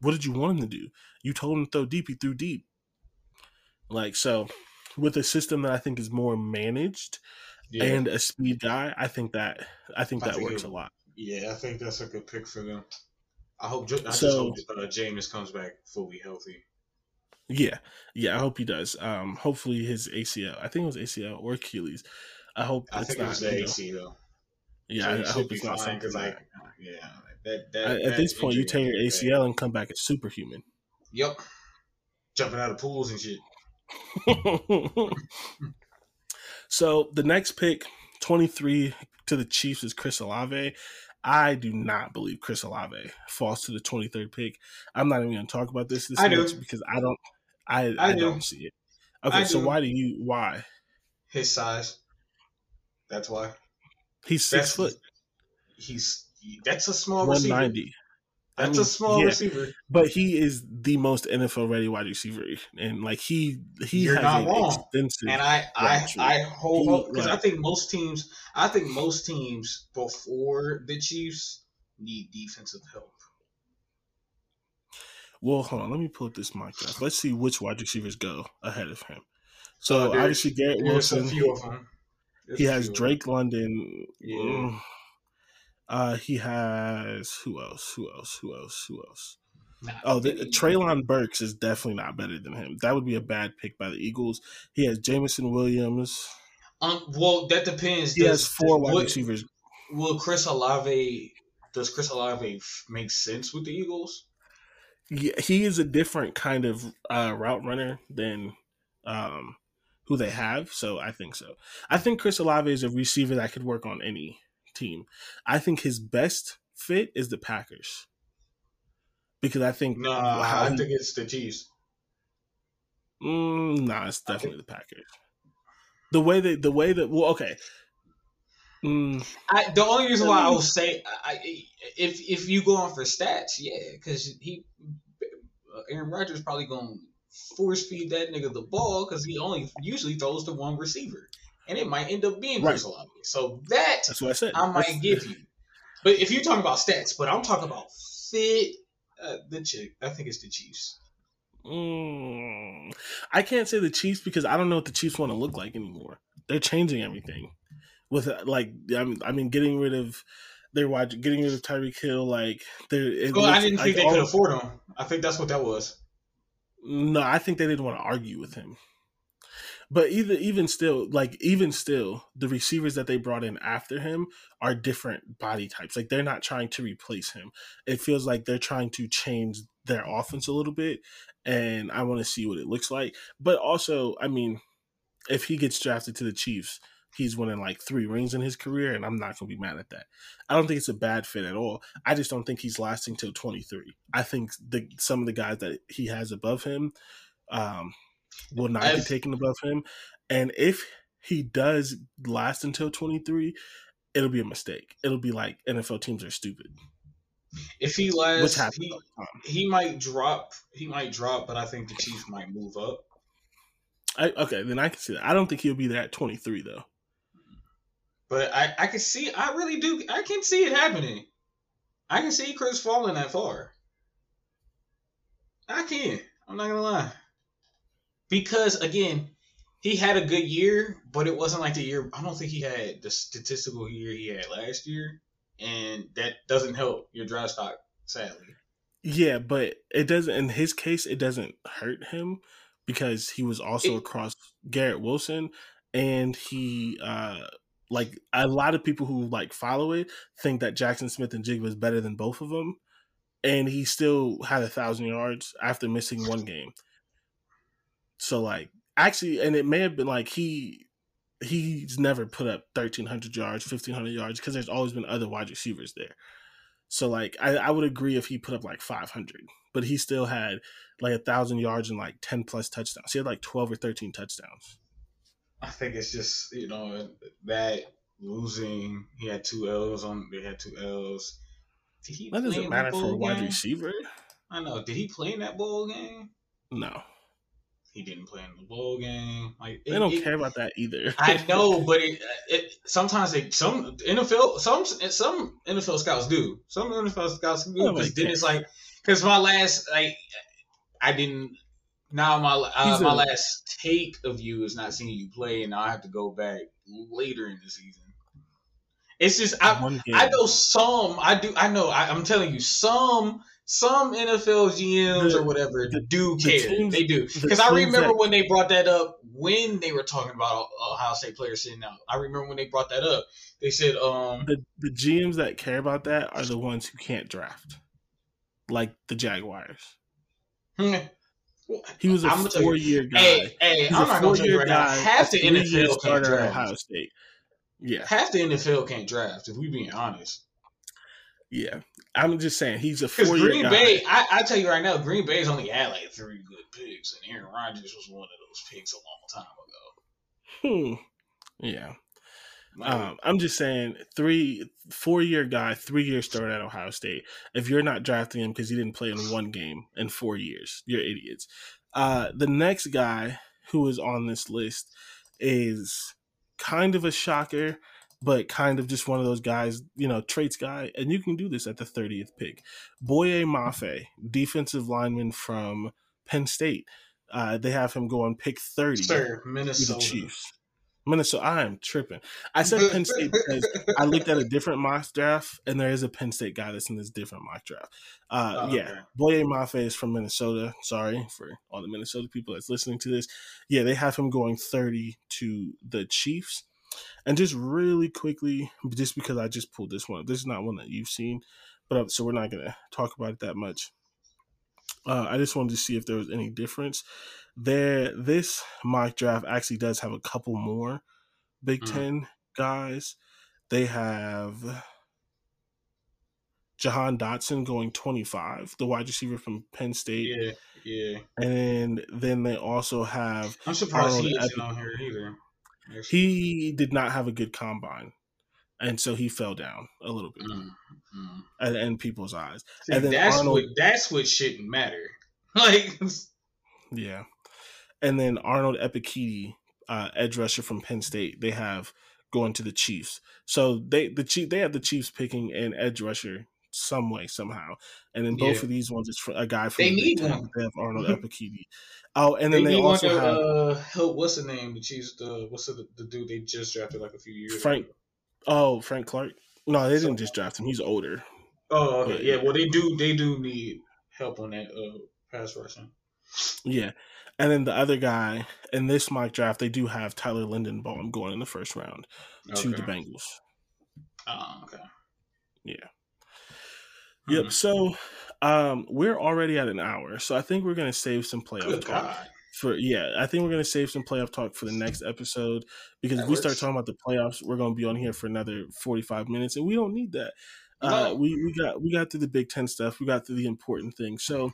what did you want him to do? You told him to throw deep, he threw deep. Like, so with a system that I think is more managed Yeah, and a speed guy, I think that I think I that think works it- a lot. yeah, I think that's a good pick for them. I hope. I just So- hope uh, Jameis comes back fully healthy. Yeah, yeah, I hope he does. Um, hopefully his ACL. I think it was ACL or Achilles. I hope I it's think not. it was you know, AC though. yeah, So I, I hope it's not something like. like, yeah, that that. At, that this point, you tear your bad. ACL and come back as superhuman. Yep, jumping out of pools and shit. so the next pick, twenty three to the Chiefs, is Chris Olave. I do not believe Chris Olave falls to the twenty third pick. I'm not even going to talk about this this I do. because I don't. I I I, do. don't see it. Okay, so why do you? Why His size. That's why. he's six That's foot, He's that's a small one receiver. Ninety. I That's mean, a small yeah. receiver. but he is the most NFL ready wide receiver, and like he he You're has not an wrong. extensive. And I, I, I hold because I think most teams, I think most teams before the Chiefs need defensive help. well, hold on, let me pull up this mock draft. Let's see which wide receivers go ahead of him. So Uh, obviously Garrett Wilson. few of them. He has Drake London. Yeah. Uh, he has who else? Who else? Who else? Who else? Oh, the, they- Treylon Burks is definitely not better than him. That would be a bad pick by the Eagles. He has Jameson Williams. Um, well, that depends. He has Does- four wide would- receivers. Will Chris Olave? Does Chris Olave f- make sense with the Eagles? Yeah, he is a different kind of uh, route runner than um, who they have. So I think so. I think Chris Olave is a receiver that could work on any team. I think his best fit is the Packers because I think No, how I he- think it's the Chiefs. Mm, nah, it's definitely the Packers. The way that the way that well, okay. Mm, I, the only reason why I will say, I, if if you go on for stats, yeah, because he, uh, Aaron Rodgers probably gonna force feed that nigga the ball because he only usually throws to one receiver, and it might end up being Chris Olave. So that that's what I said. I might That's- give you. But if you're talking about stats, but I'm talking about fit, uh, the chick, I think it's the Chiefs. Mm, I can't say the Chiefs because I don't know what the Chiefs want to look like anymore. They're changing everything with uh, like I mean, I mean getting rid of their wide, getting rid of Tyreek Hill. Like they're. Well, I didn't think they could afford him. I think that's what that was. No, I think they didn't want to argue with him. But either even still, like even still, the receivers that they brought in after him are different body types. Like they're not trying to replace him. It feels like they're trying to change their offense a little bit, and I want to see what it looks like. But also, I mean, if he gets drafted to the Chiefs, he's winning like three rings in his career, and I'm not going to be mad at that. I don't think it's a bad fit at all. I just don't think he's lasting till 23. I think the some of the guys that he has above him um, will not I've- be taken above him, and if he does last until 23, it'll be a mistake. It'll be like NFL teams are stupid. If he lasts, he, all the time. he might drop. He might drop, but I think the Chiefs might move up. I, okay, then I can see that. I don't think he'll be there at 23 though. But I, I can see. I really do. I can see it happening. I can see Chris falling that far. I can. I'm not gonna lie. Because again, he had a good year, but it wasn't like the year. I don't think he had the statistical year he had last year, and that doesn't help your draft stock. Sadly, Yeah, but it doesn't. In his case, it doesn't hurt him because he was also It- across Garrett Wilson, and he uh like a lot of people who like follow it think that Jaxon Smith-Njigba is better than both of them, and he still had a thousand yards after missing one game. So like actually, and it may have been like he he's never put up thirteen hundred yards, fifteen hundred yards because there's always been other wide receivers there. So like I, I would agree if he put up like five hundred, but he still had like a thousand yards and like ten plus touchdowns. He had like twelve or thirteen touchdowns. I think it's just you know that losing. He had two L's on. They had two L's. Did he That doesn't matter for a wide game? receiver. I know. Did he play in that bowl game? No, He didn't play in the bowl game. Like they it- don't it- care about that either. I know, but it, it sometimes they some NFL some some NFL scouts do. Some NFL scouts do because then it's like because my last like I didn't. Now my uh, my last take of you is not seeing you play, and now I have to go back later in the season. It's just I I know some I do I know I, I'm telling you some some NFL GMs The- or whatever the- do the care. teams- they do the because I remember that- when they brought that up when they were talking about Ohio State players sitting out. I remember when they brought that up. They said um the the GMs that care about that are the ones who can't draft, like the Jaguars. He was a I'm gonna tell you- four year guy. Hey, hey, I'm a not gonna tell you four-year right now. guy, Half the NFL can't draft. Ohio State. Yeah, Half the NFL can't draft. If we being honest, yeah. I'm just saying he's a four year Green guy. Bay, I, I tell you right now, Green Bay's only had like three good picks, and Aaron Rodgers was one of those picks a long time ago. Hmm. Yeah. Um, I'm just saying, three, four year guy, three year starter at Ohio State. If you're not drafting him because he didn't play in one game in four years, you're idiots. Uh, the next guy who is on this list is kind of a shocker, but kind of just one of those guys, you know, traits guy. And you can do this at the 30th pick. Boye Mafe, defensive lineman from Penn State. Uh, they have him go on pick 30 sir, to the Minnesota. Chiefs. Minnesota, I am tripping. I said Penn State because I looked at a different mock draft, and there is a Penn State guy that's in this different mock draft. Uh, Oh, yeah, okay. Boye Mafe is from Minnesota. Sorry for all the Minnesota people that's listening to this. Yeah, they have him going 30 to the Chiefs. And just really quickly, just because I just pulled this one, this is not one that you've seen, but uh, so we're not going to talk about it that much. Uh, I just wanted to see if there was any difference. There, this mock draft actually does have a couple more Big Mm. Ten guys. They have Jahan Dotson going 25, the wide receiver from Penn State. Yeah, yeah. And then they also have I'm surprised he isn't on here either. He did not have a good combine. And so he fell down a little bit Mm, mm. in, in people's eyes. See, And then that's Arnold- what that's what shouldn't matter. Like, Yeah. And then Arnold Ebiketie, uh, edge rusher from Penn State, they have going to the Chiefs. So they the Chief they have the Chiefs picking an edge rusher some way somehow. And then both Yeah. of these ones is for a guy from They the need Ten. one. They have Arnold Ebiketie. Oh, and then they, one also to have uh, help. What's the name? The Chiefs. The what's the, the dude they just drafted like a few years Frank- ago. oh Frank Clark. No, they So- didn't just draft him. He's older. Oh, okay. But- Yeah. Well, they do. They do need help on that uh, pass rushing. Yeah. And then the other guy in this mock draft, they do have Tyler Linderbaum going in the first round to the Bengals. Oh, okay. Yeah. Yep. So um, we're already at an hour, so I think we're gonna save some playoff Good talk God. for. Yeah, I think we're gonna save some playoff talk for the next episode because That if we start talking about the playoffs, we're gonna be on here for another forty five minutes, and we don't need that. Uh, we we got we got through the Big Ten stuff. We got through the important things. So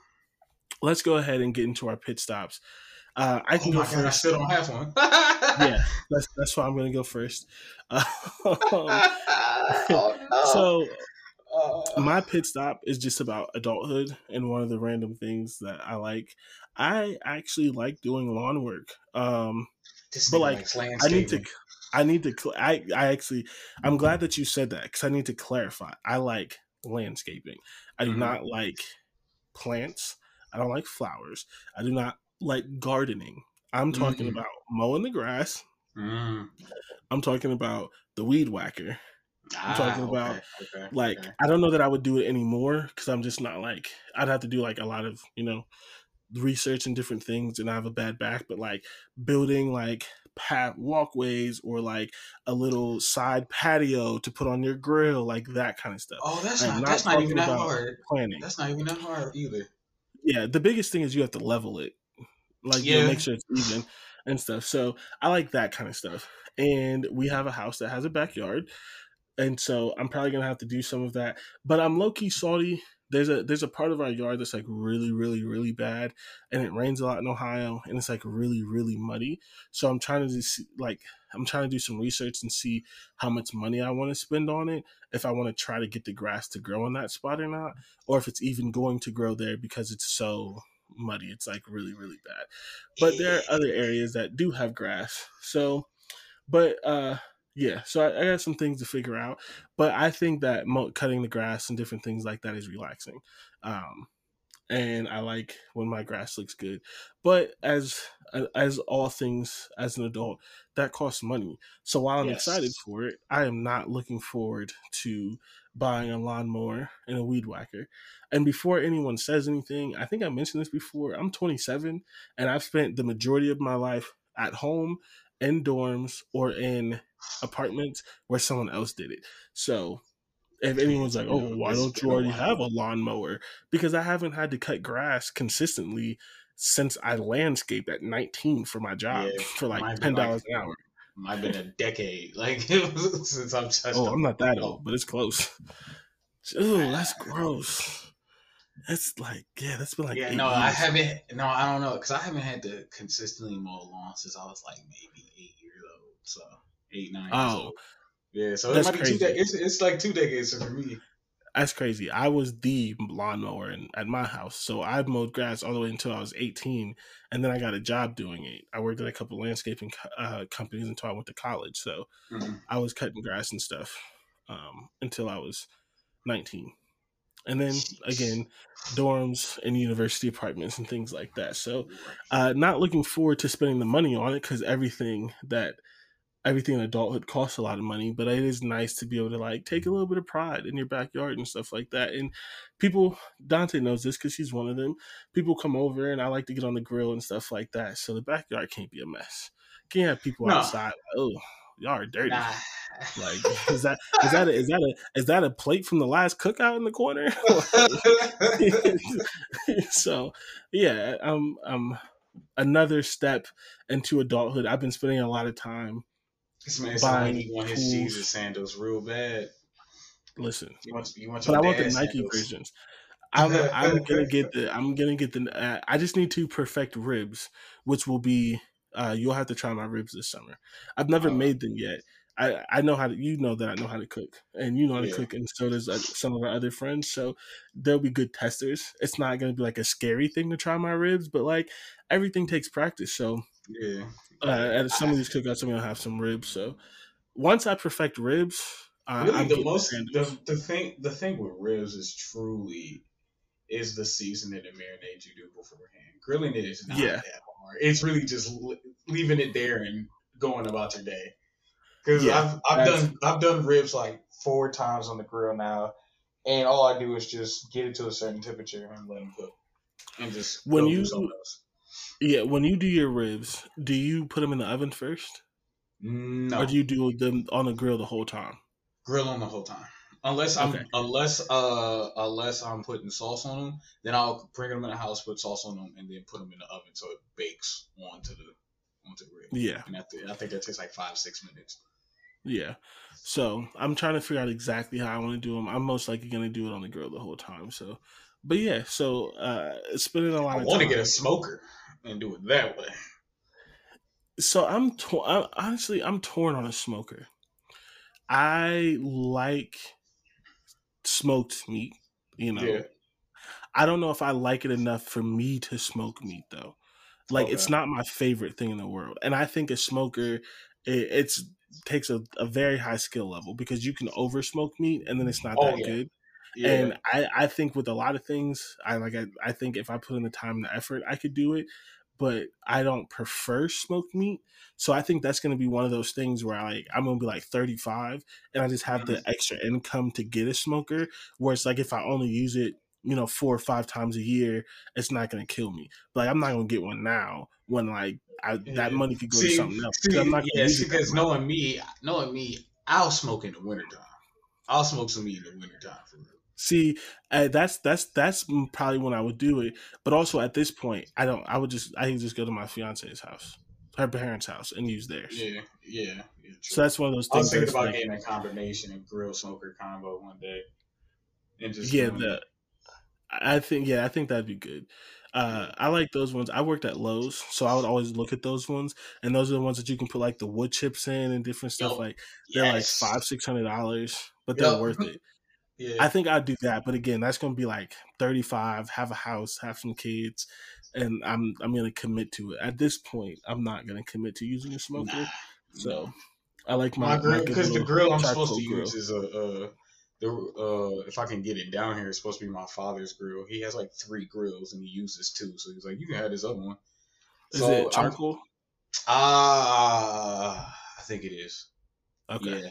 let's go ahead and get into our pit stops. Uh, I Oh can my go God, I first. still don't have one. yeah, that's that's why I'm gonna go first. Um, oh no. so Uh, my pit stop is just about adulthood and one of the random things that I like. I actually like doing lawn work. Um, but like I need to. I need to I I actually I'm glad that you said that cuz I need to clarify. I like landscaping. I do Mhm. not like plants. I don't like flowers. I do not like gardening. I'm talking Mm. about mowing the grass. Mm. I'm talking about the weed whacker. I'm talking Ah, about, okay, Like okay. I don't know that I would do it anymore cuz I'm just not like I'd have to do like a lot of, you know, research and different things and I have a bad back, but like building like path walkways or like a little side patio to put on your grill, like that kind of stuff. Oh, that's not, not that's not even that hard. Planning. That's not even that hard either. Yeah, the biggest thing is you have to level it. Like you know, make sure it's even and stuff. So I like that kind of stuff. And we have a house that has a backyard. And so I'm probably gonna have to do some of that. But I'm low key salty. There's a there's a part of our yard that's like really, really, really bad. And it rains a lot in Ohio and it's like really, really muddy. So I'm trying to just like I'm trying to do some research and see how much money I want to spend on it. If I want to try to get the grass to grow in that spot or not, or if it's even going to grow there because it's so muddy. It's like really, really bad. But there are other areas that do have grass. So, but uh, yeah. So I, I got some things to figure out. But I think that mo- cutting the grass and different things like that is relaxing. Um, and I like when my grass looks good. But as as all things as an adult, that costs money. So while I'm Yes. excited for it, I am not looking forward to buying a lawnmower and a weed whacker. And before anyone says anything, I think I mentioned this before. I'm 27 and I've spent the majority of my life at home in dorms or in apartments where someone else did it. So if anyone's like, "Oh, why don't you already have a lawnmower?" Because I haven't had to cut grass consistently since I landscaped at 19 for my job Yeah, for like ten dollars like- an hour. Might have been a decade, like since oh, I'm. touched. Oh, I'm not that old, but it's close. Ooh, that's gross. It's like, yeah, that's been like. yeah, no, I haven't. No, I don't know, because I haven't had to consistently mow lawn since I was like maybe eight years old. So eight, nine. years Oh, old. yeah. So it that's might be two crazy. decades. It's, it's like two decades for me. That's crazy. I was the lawnmower in, at my house. So I mowed grass all the way until I was 18. And then I got a job doing it. I worked at a couple landscaping uh, companies until I went to college. So Mhm. I was cutting grass and stuff um, until I was 19. And then again, dorms and university apartments and things like that. So uh, not looking forward to spending the money on it because everything that everything in adulthood costs a lot of money but it is nice to be able to like take a little bit of pride in your backyard and stuff like that and people dante knows this because he's one of them people come over and i like to get on the grill and stuff like that so the backyard can't be a mess can't have people No. outside oh y'all are dirty Nah. like is that is that a, is that a is that a plate from the last cookout in the corner so yeah um um another step into adulthood i've been spending a lot of time this man sound Buying he want his. Jesus sandals real bad. listen You want you want but i want the nike sandals. versions i'm i'm gonna get the i'm gonna get the uh, i just need to perfect ribs which will be uh you'll have to try my ribs this summer i've never Oh. made them yet I, I know how to you know that I know how to cook and you know how to Yeah. cook and so does uh, some of our other friends so they'll be good testers it's not going to be like a scary thing to try my ribs but like everything takes practice so Yeah. uh, at some of these cookouts, I'm gonna have some ribs. So once I perfect ribs, uh, really the most the, the thing the thing with ribs is truly is the seasoning and marinade you do beforehand. Grilling it is not Yeah. that hard. It's really just leaving it there and going about your day. Because Yeah, I've I've done I've done ribs like four times on the grill now, and all I do is just get it to a certain temperature and let them cook, and just When you- yeah, when you do your ribs, do you put them in the oven first, mm, No, or do you do them on the grill the whole time? grill on the whole time. Unless I'm Okay. unless uh unless I'm putting sauce on them, then I'll bring them in the house, put sauce on them, and then put them in the oven so it bakes onto the onto the grill. Yeah, And I, th- I think that takes like five six minutes. yeah. So I'm trying to figure out exactly how I want to do them. I'm most likely gonna do it on the grill the whole time. So, but yeah, so uh, spending a lot I want to get a smoker and do it that way. so I'm torn. Honestly, I'm torn on a smoker. I like smoked meat. You know, Yeah. I don't know if I like it enough for me to smoke meat though. Like it's not my favorite thing in the world, and I think a smoker it, it's takes a, a very high skill level because you can over smoke meat and then it's not Oh, that yeah. good. Yeah. And I, I think with a lot of things, I like I, I think if I put in the time and the effort, I could do it. But I don't prefer smoked meat, so I think that's going to be one of those things where I like I'm going to be like 35, and I just have Mm-hmm. the extra income to get a smoker. Where it's like if I only use it, you know, four or five times a year, it's not going to kill me. But like, I'm not going to get one now when like I, that money could go see, to something else. see, I'm not yeah, use it that because knowing me, knowing me, I'll smoke in the wintertime. I'll smoke some meat in the wintertime for real. See, uh, that's that's that's probably when I would do it. But also at this point, I don't. I would just I could just go to my fiance's house, her parents' house, and use theirs. Yeah, yeah, yeah. So that's one of those I was things. thinking about like- getting a combination of grill smoker combo one day. And just yeah, the. I think yeah, I think that'd be good. Uh, I like those ones. I worked at Lowe's, so I would always look at those ones, and those are the ones that you can put like the wood chips in and different stuff. Yup. Like they're Yes. like five, six hundred dollars, but they're worth it. Yeah, I think I'd do that, but again, that's gonna be like thirty five, have a house, have some kids, and I'm I'm gonna commit to it. At this point, I'm not gonna commit to using a smoker. Nah, So no. I like my, my grill because the grill I'm supposed to grill. use is a uh, the uh if I can get it down here, it's supposed to be my father's grill. He has like three grills and he uses two, so he's like, you can have this other one. Is So, it charcoal? Ah, I think it is. Okay. Yeah,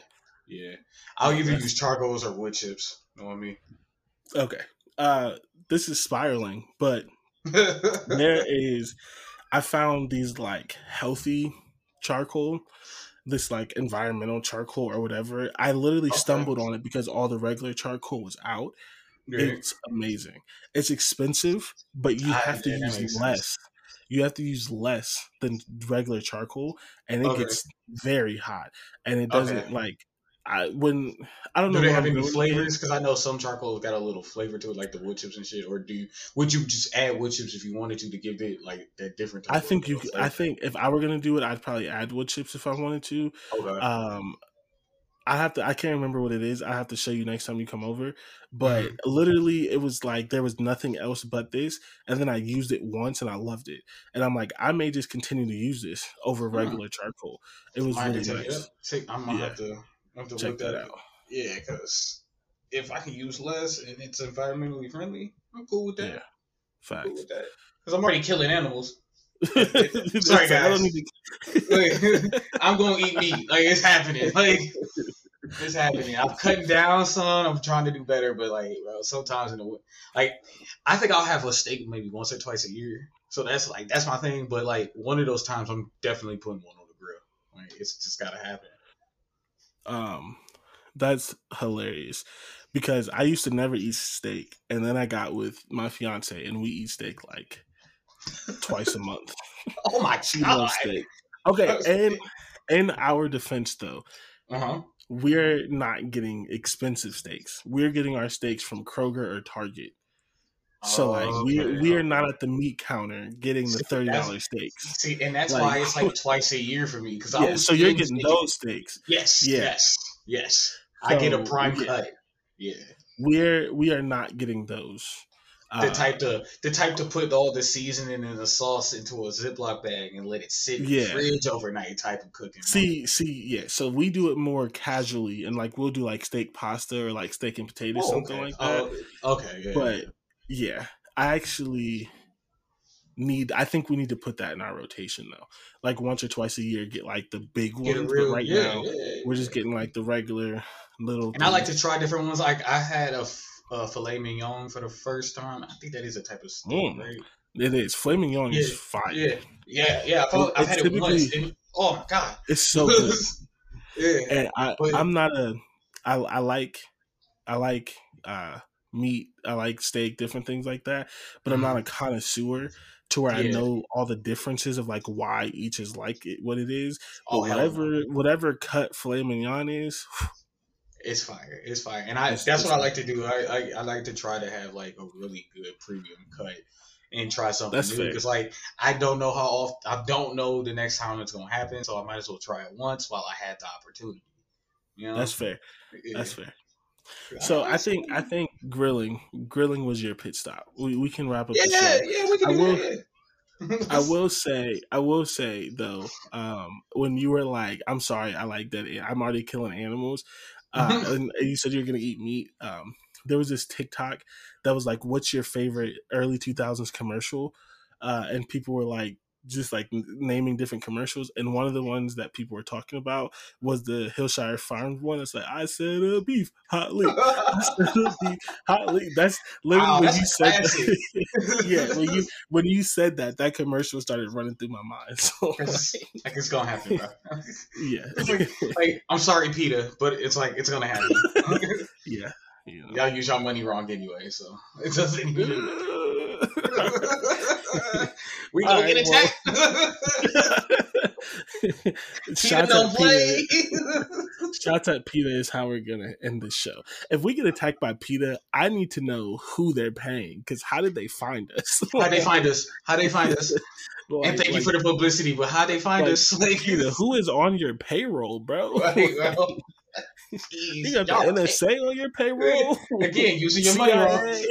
yeah. I'll either That's- use charcoals or wood chips. You know what I mean? Okay. Uh, this is spiraling, but there is. I found these like healthy charcoal, this like environmental charcoal or whatever. I literally Okay. stumbled on it because all the regular charcoal was out. Yeah. It's amazing. It's expensive, but you Ah, have to yeah, that makes use sense. less. You have to use less than regular charcoal, and it Okay. gets very hot. And it doesn't Okay. like I when I don't Do know. they have I'm any flavors? Because I know some charcoals got a little flavor to it, like the wood chips and shit. Or do you, would you just add wood chips if you wanted to to give it like that different? Type I think of, you. flavor? I think if I were gonna do it, I'd probably add wood chips if I wanted to. Okay. Um, I have to. I can't remember what it is. I have to show you next time you come over. But Mhm. literally, it was like there was nothing else but this, and then I used it once and I loved it. And I'm like, I may just continue to use this over regular charcoal. It was have really nice. I'm gonna Yeah. have to have to Check look that out. Yeah, because if I can use less and it's environmentally friendly, I'm cool with that. Yeah, facts. cool with that. Because I'm already killing animals. Sorry, I guys. Like, I'm gonna eat meat. Like it's happening. Like it's happening. I'm cutting down some. I'm trying to do better, but like bro, sometimes in the like I think I'll have a steak maybe once or twice a year. So that's like that's my thing. But like one of those times, I'm definitely putting one on the grill. Like it's just gotta happen. Um, that's hilarious because I used to never eat steak, and then I got with my fiance, and we eat steak like twice a month. Oh my She god. loves steak. Okay, and in our defense, though, Uh huh. we're not getting expensive steaks. We're getting our steaks from Kroger or Target. So like we Okay, we are not at the meat counter getting the thirty dollars steaks. See, and that's Like- why it's like twice a year for me because I Yeah, so you're getting steak- those steaks. Yes, Yeah. yes, yes. I get a So, prime yeah. cut. Yeah. We're we are not getting those. the Uh, type to the type to put all the seasoning and the sauce into a Ziploc bag and let it sit in Yeah. the fridge overnight type of cooking. See, see, yeah. So we do it more casually, and like we'll do like steak pasta or like steak and potatoes, Oh, something okay. like that. Oh, okay, yeah. but yeah, I actually need. I think we need to put that in our rotation though. Like once or twice a year, get like the big get ones. real but right yeah, now, yeah, we're just getting like the regular little. And I like to try different ones. Like I had a filet mignon for the first time. I think that is a type of steak, Mm. right? It is flaming young is Yeah, fire. Yeah, yeah, yeah. I've, I've It's had it once. And, oh my god, It's so good. yeah. and I, But- I'm not a. I, I like, I like uh meat. I like steak, different things like that. But I'm not a connoisseur to where I Mm-hmm. Know all the differences of like why each is like it, what it is. But Oh, no. whatever, whatever cut filet mignon is, It's fire. It's fire. And I that's what I like to do. I, I I like to try to have like a really good premium cut and try something That's new because like I don't know how often I don't know the next time it's gonna happen, so I might as well try it once while I had the opportunity. You know, that's fair. Yeah. That's fair. So I think I think grilling grilling was your pit stop. We we can wrap up. the show. yeah, we can I do will- that. I will say, I will say though, um, when you were like, "I'm sorry, I like that. I'm already killing animals," uh, and you said you're gonna eat meat. Um, there was this TikTok that was like, "What's your favorite early 2000s commercial?" Uh, and people were like, just like n- naming different commercials, and one of the ones that people were talking about was the Hillshire Farms one. It's like, "I said a beef hot lick." I said a beef hot lick. That's literally Wow, when that's you said classic. that. yeah, when you when you said that, that commercial started running through my mind. So It's- like it's gonna happen, bro. yeah, like, like I'm sorry, Peter, but it's like it's gonna happen. yeah, you know. Y'all use your money wrong anyway, so it doesn't. we gonna right, get attacked. Don't out play. Peter. Shout out Peter is how we're gonna end this show. If we get attacked by Peter, I need to know who they're paying. Because how did they find us? How they find us? How they find us? Like- and thank you for the publicity, but how they find like, us? Like, Peter, who is on your payroll, bro? Right, well, you got the NSA on your payroll again using your money.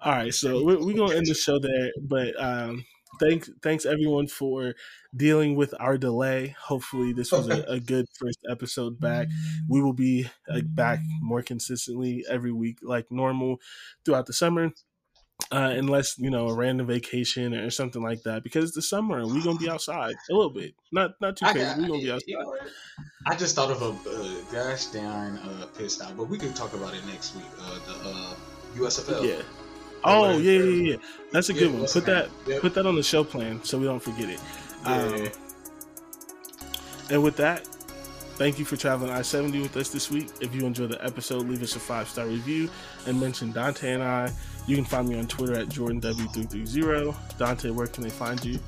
All right, so we're, we're gonna end the show there, but um, thanks thanks everyone for dealing with our delay. Hopefully, this was a, a good first episode back. We will be uh, back more consistently every week, like normal, throughout the summer. Uh, unless you know a random vacation or something like that, because it's the summer and we're gonna be outside a little bit, not not too crazy. got, We're gonna be you outside. know? I just thought of a uh, gosh darn uh, pissed out, but we can talk about it next week. Uh, the uh, USFL. Yeah. Oh yeah, yeah, yeah. That's a Yeah, good one. Put that? Yep. put that on the show plan so we don't forget it. Um, Yeah. and with that, thank you for traveling I seventy with us this week. If you enjoyed the episode, leave us a five star review and mention Dante and I. You can find me on Twitter at Jordan W three three zero. Dante, where can they find you?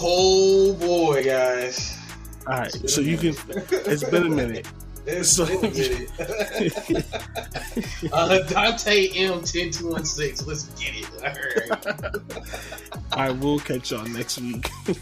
Oh boy, guys. All right, so you can. It's been a minute. It's So- been a minute. uh, Dante M ten two one six. Let's get it. All right. I will catch y'all next week.